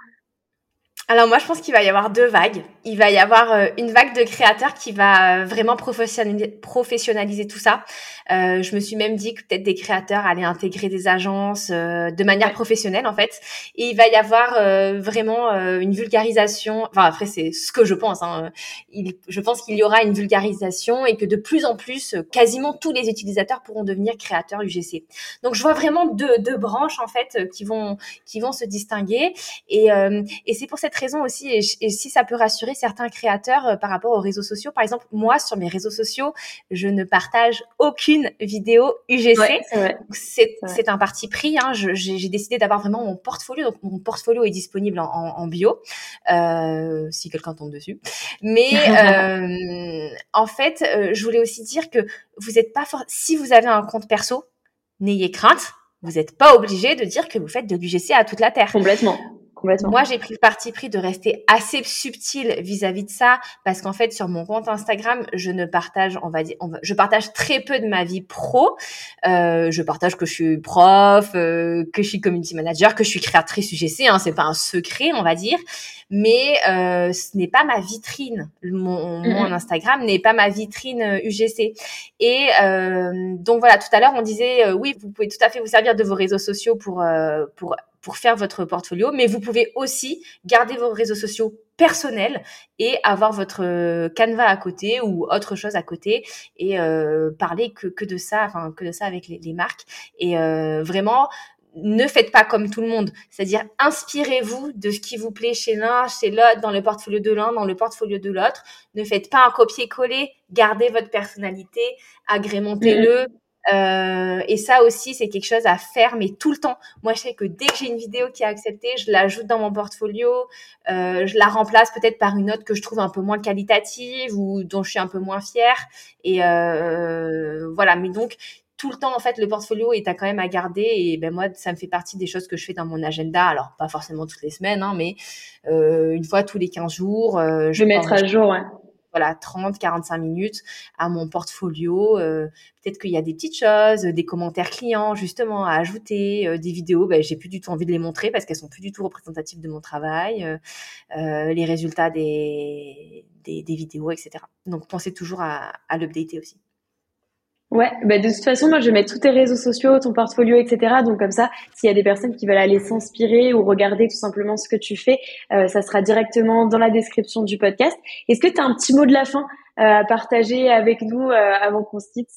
Alors moi, je pense qu'il va y avoir deux vagues. Il va y avoir euh, une vague de créateurs qui va euh, vraiment professionnaliser, tout ça. Euh, je me suis même dit que peut-être des créateurs allaient intégrer des agences de manière professionnelle en fait. Et il va y avoir vraiment une vulgarisation. Enfin après c'est ce que je pense. Hein. Il, je pense qu'il y aura une vulgarisation et que de plus en plus, quasiment tous les utilisateurs pourront devenir créateurs UGC. Donc je vois vraiment deux, deux branches en fait qui vont qui vont se distinguer. Et, et c'est pour cette raison aussi, et, si ça peut rassurer certains créateurs euh, par rapport aux réseaux sociaux, par exemple, moi, sur mes réseaux sociaux, je ne partage aucune vidéo UGC. c'est un parti pris. Hein. J'ai décidé d'avoir vraiment mon portfolio. Donc, mon portfolio est disponible en, bio, euh, si quelqu'un tombe dessus. Mais euh, en fait, je voulais aussi dire que vous n'êtes pas. Si vous avez un compte perso, n'ayez crainte. Vous n'êtes pas obligé de dire que vous faites de l'UGC à toute la terre. Complètement. Moi, j'ai pris le parti pris de rester assez subtil vis-à-vis de ça, parce qu'en fait, sur mon compte Instagram, je ne partage, on va dire, je partage très peu de ma vie pro. Euh, je partage que je suis prof, euh, que je suis community manager, que je suis créatrice UGC. Hein, c'est pas un secret, on va dire, mais euh, ce n'est pas ma vitrine. Mon, mon Instagram n'est pas ma vitrine UGC. Et donc voilà, tout à l'heure, on disait, oui, vous pouvez tout à fait vous servir de vos réseaux sociaux pour pour pour faire votre portfolio, mais vous pouvez aussi garder vos réseaux sociaux personnels et avoir votre euh, canevas à côté ou autre chose à côté et euh, parler que, que de ça, enfin que de ça avec les, marques. Et euh, vraiment ne faites pas comme tout le monde, c'est-à-dire inspirez-vous de ce qui vous plaît chez l'un, chez l'autre, dans le portfolio de l'un, dans le portfolio de l'autre. Ne faites pas un copier-coller, gardez votre personnalité, agrémentez-le, euh, et ça aussi, c'est quelque chose à faire, mais tout le temps. Moi, je sais que dès que j'ai une vidéo qui est acceptée, je l'ajoute dans mon portfolio, euh, je la remplace peut-être par une autre que je trouve un peu moins qualitative ou dont je suis un peu moins fière. Et euh, voilà, mais donc tout le temps en fait le portfolio est à quand même à garder. Et ben moi ça me fait partie des choses que je fais dans mon agenda. Alors pas forcément toutes les semaines hein, mais euh, une fois tous les 15 jours euh, je vais mettre à jour ouais voilà 30 45 minutes à mon portfolio. Euh, peut-être qu'il y a des petites choses des commentaires clients justement à ajouter euh, des vidéos. Ben, j'ai plus du tout envie de les montrer parce qu'elles sont plus du tout représentatives de mon travail euh, les résultats des, des, vidéos etc donc pensez toujours à, à l'updater aussi Ouais, bah de toute façon, moi je vais mettre tous tes réseaux sociaux, ton portfolio, etc. Donc comme ça, s'il y a des personnes qui veulent aller s'inspirer ou regarder tout simplement ce que tu fais, euh, ça sera directement dans la description du podcast. Est-ce que tu un petit mot de la fin euh, à partager avec nous euh, avant qu'on se quitte?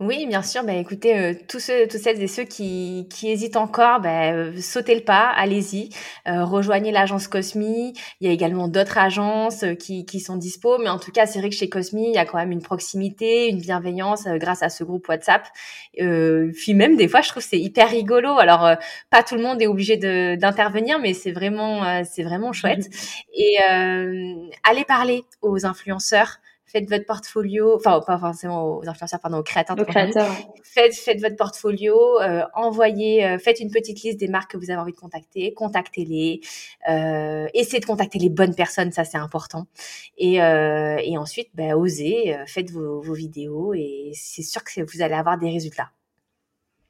Oui, bien sûr. Bah, écoutez, euh, tous ceux, toutes celles et ceux qui, qui hésitent encore, bah, euh, sautez le pas, allez-y, euh, rejoignez l'agence Cosmi. Il y a également d'autres agences qui, qui sont dispo, mais en tout cas, c'est vrai que chez Cosmi, il y a quand même une proximité, une bienveillance grâce à ce groupe WhatsApp. puis même des fois, je trouve c'est hyper rigolo. Alors, pas tout le monde est obligé d'intervenir, mais c'est vraiment, c'est vraiment chouette. Et allez parler aux influenceurs faites votre portfolio, enfin pas forcément aux influenceurs, pardon, aux créateurs. Créateurs. Faites, faites votre portfolio, euh, envoyez, euh, faites une petite liste des marques que vous avez envie de contacter, contactez-les, euh, essayez de contacter les bonnes personnes, ça c'est important. Et, euh, et ensuite, bah, osez, euh, faites vos, vos vidéos et c'est sûr que vous allez avoir des résultats.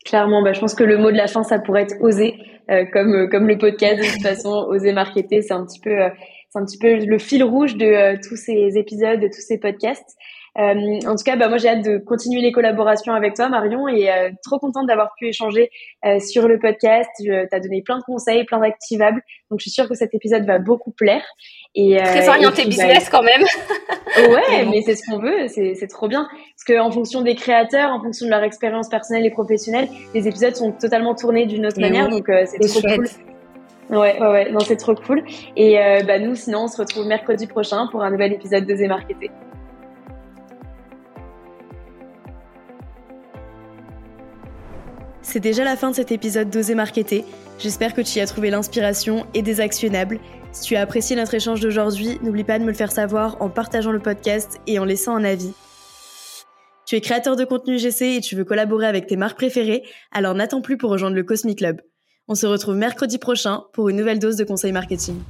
Clairement, bah, je pense que le mot de la fin, ça pourrait être oser, comme comme le podcast de toute façon, oser marketer, c'est un petit peu c'est un petit peu le fil rouge de euh, tous ces épisodes, de tous ces podcasts. en tout cas, bah, moi j'ai hâte de continuer les collaborations avec toi, Marion, et trop contente d'avoir pu échanger sur le podcast. Tu as donné plein de conseils, plein d'activables, donc je suis sûre que cet épisode va beaucoup plaire. Et, Très orienté bah, business quand même. ouais, mais c'est ce qu'on veut, c'est trop bien. Parce qu'en fonction des créateurs, en fonction de leur expérience personnelle et professionnelle, les épisodes sont totalement tournés d'une autre manière, donc c'est trop cool. Ouais, ouais, ouais, non, c'est trop cool. Et euh, bah, nous, sinon, on se retrouve mercredi prochain pour un nouvel épisode de Marketé. C'est déjà la fin de cet épisode d'Oser Marketer. J'espère que tu y as trouvé l'inspiration et des actionnables. Si tu as apprécié notre échange d'aujourd'hui, n'oublie pas de me le faire savoir en partageant le podcast et en laissant un avis. Tu es créateur de contenu GC et tu veux collaborer avec tes marques préférées, alors n'attends plus pour rejoindre le Cosmic Club. On se retrouve mercredi prochain pour une nouvelle dose de conseils marketing.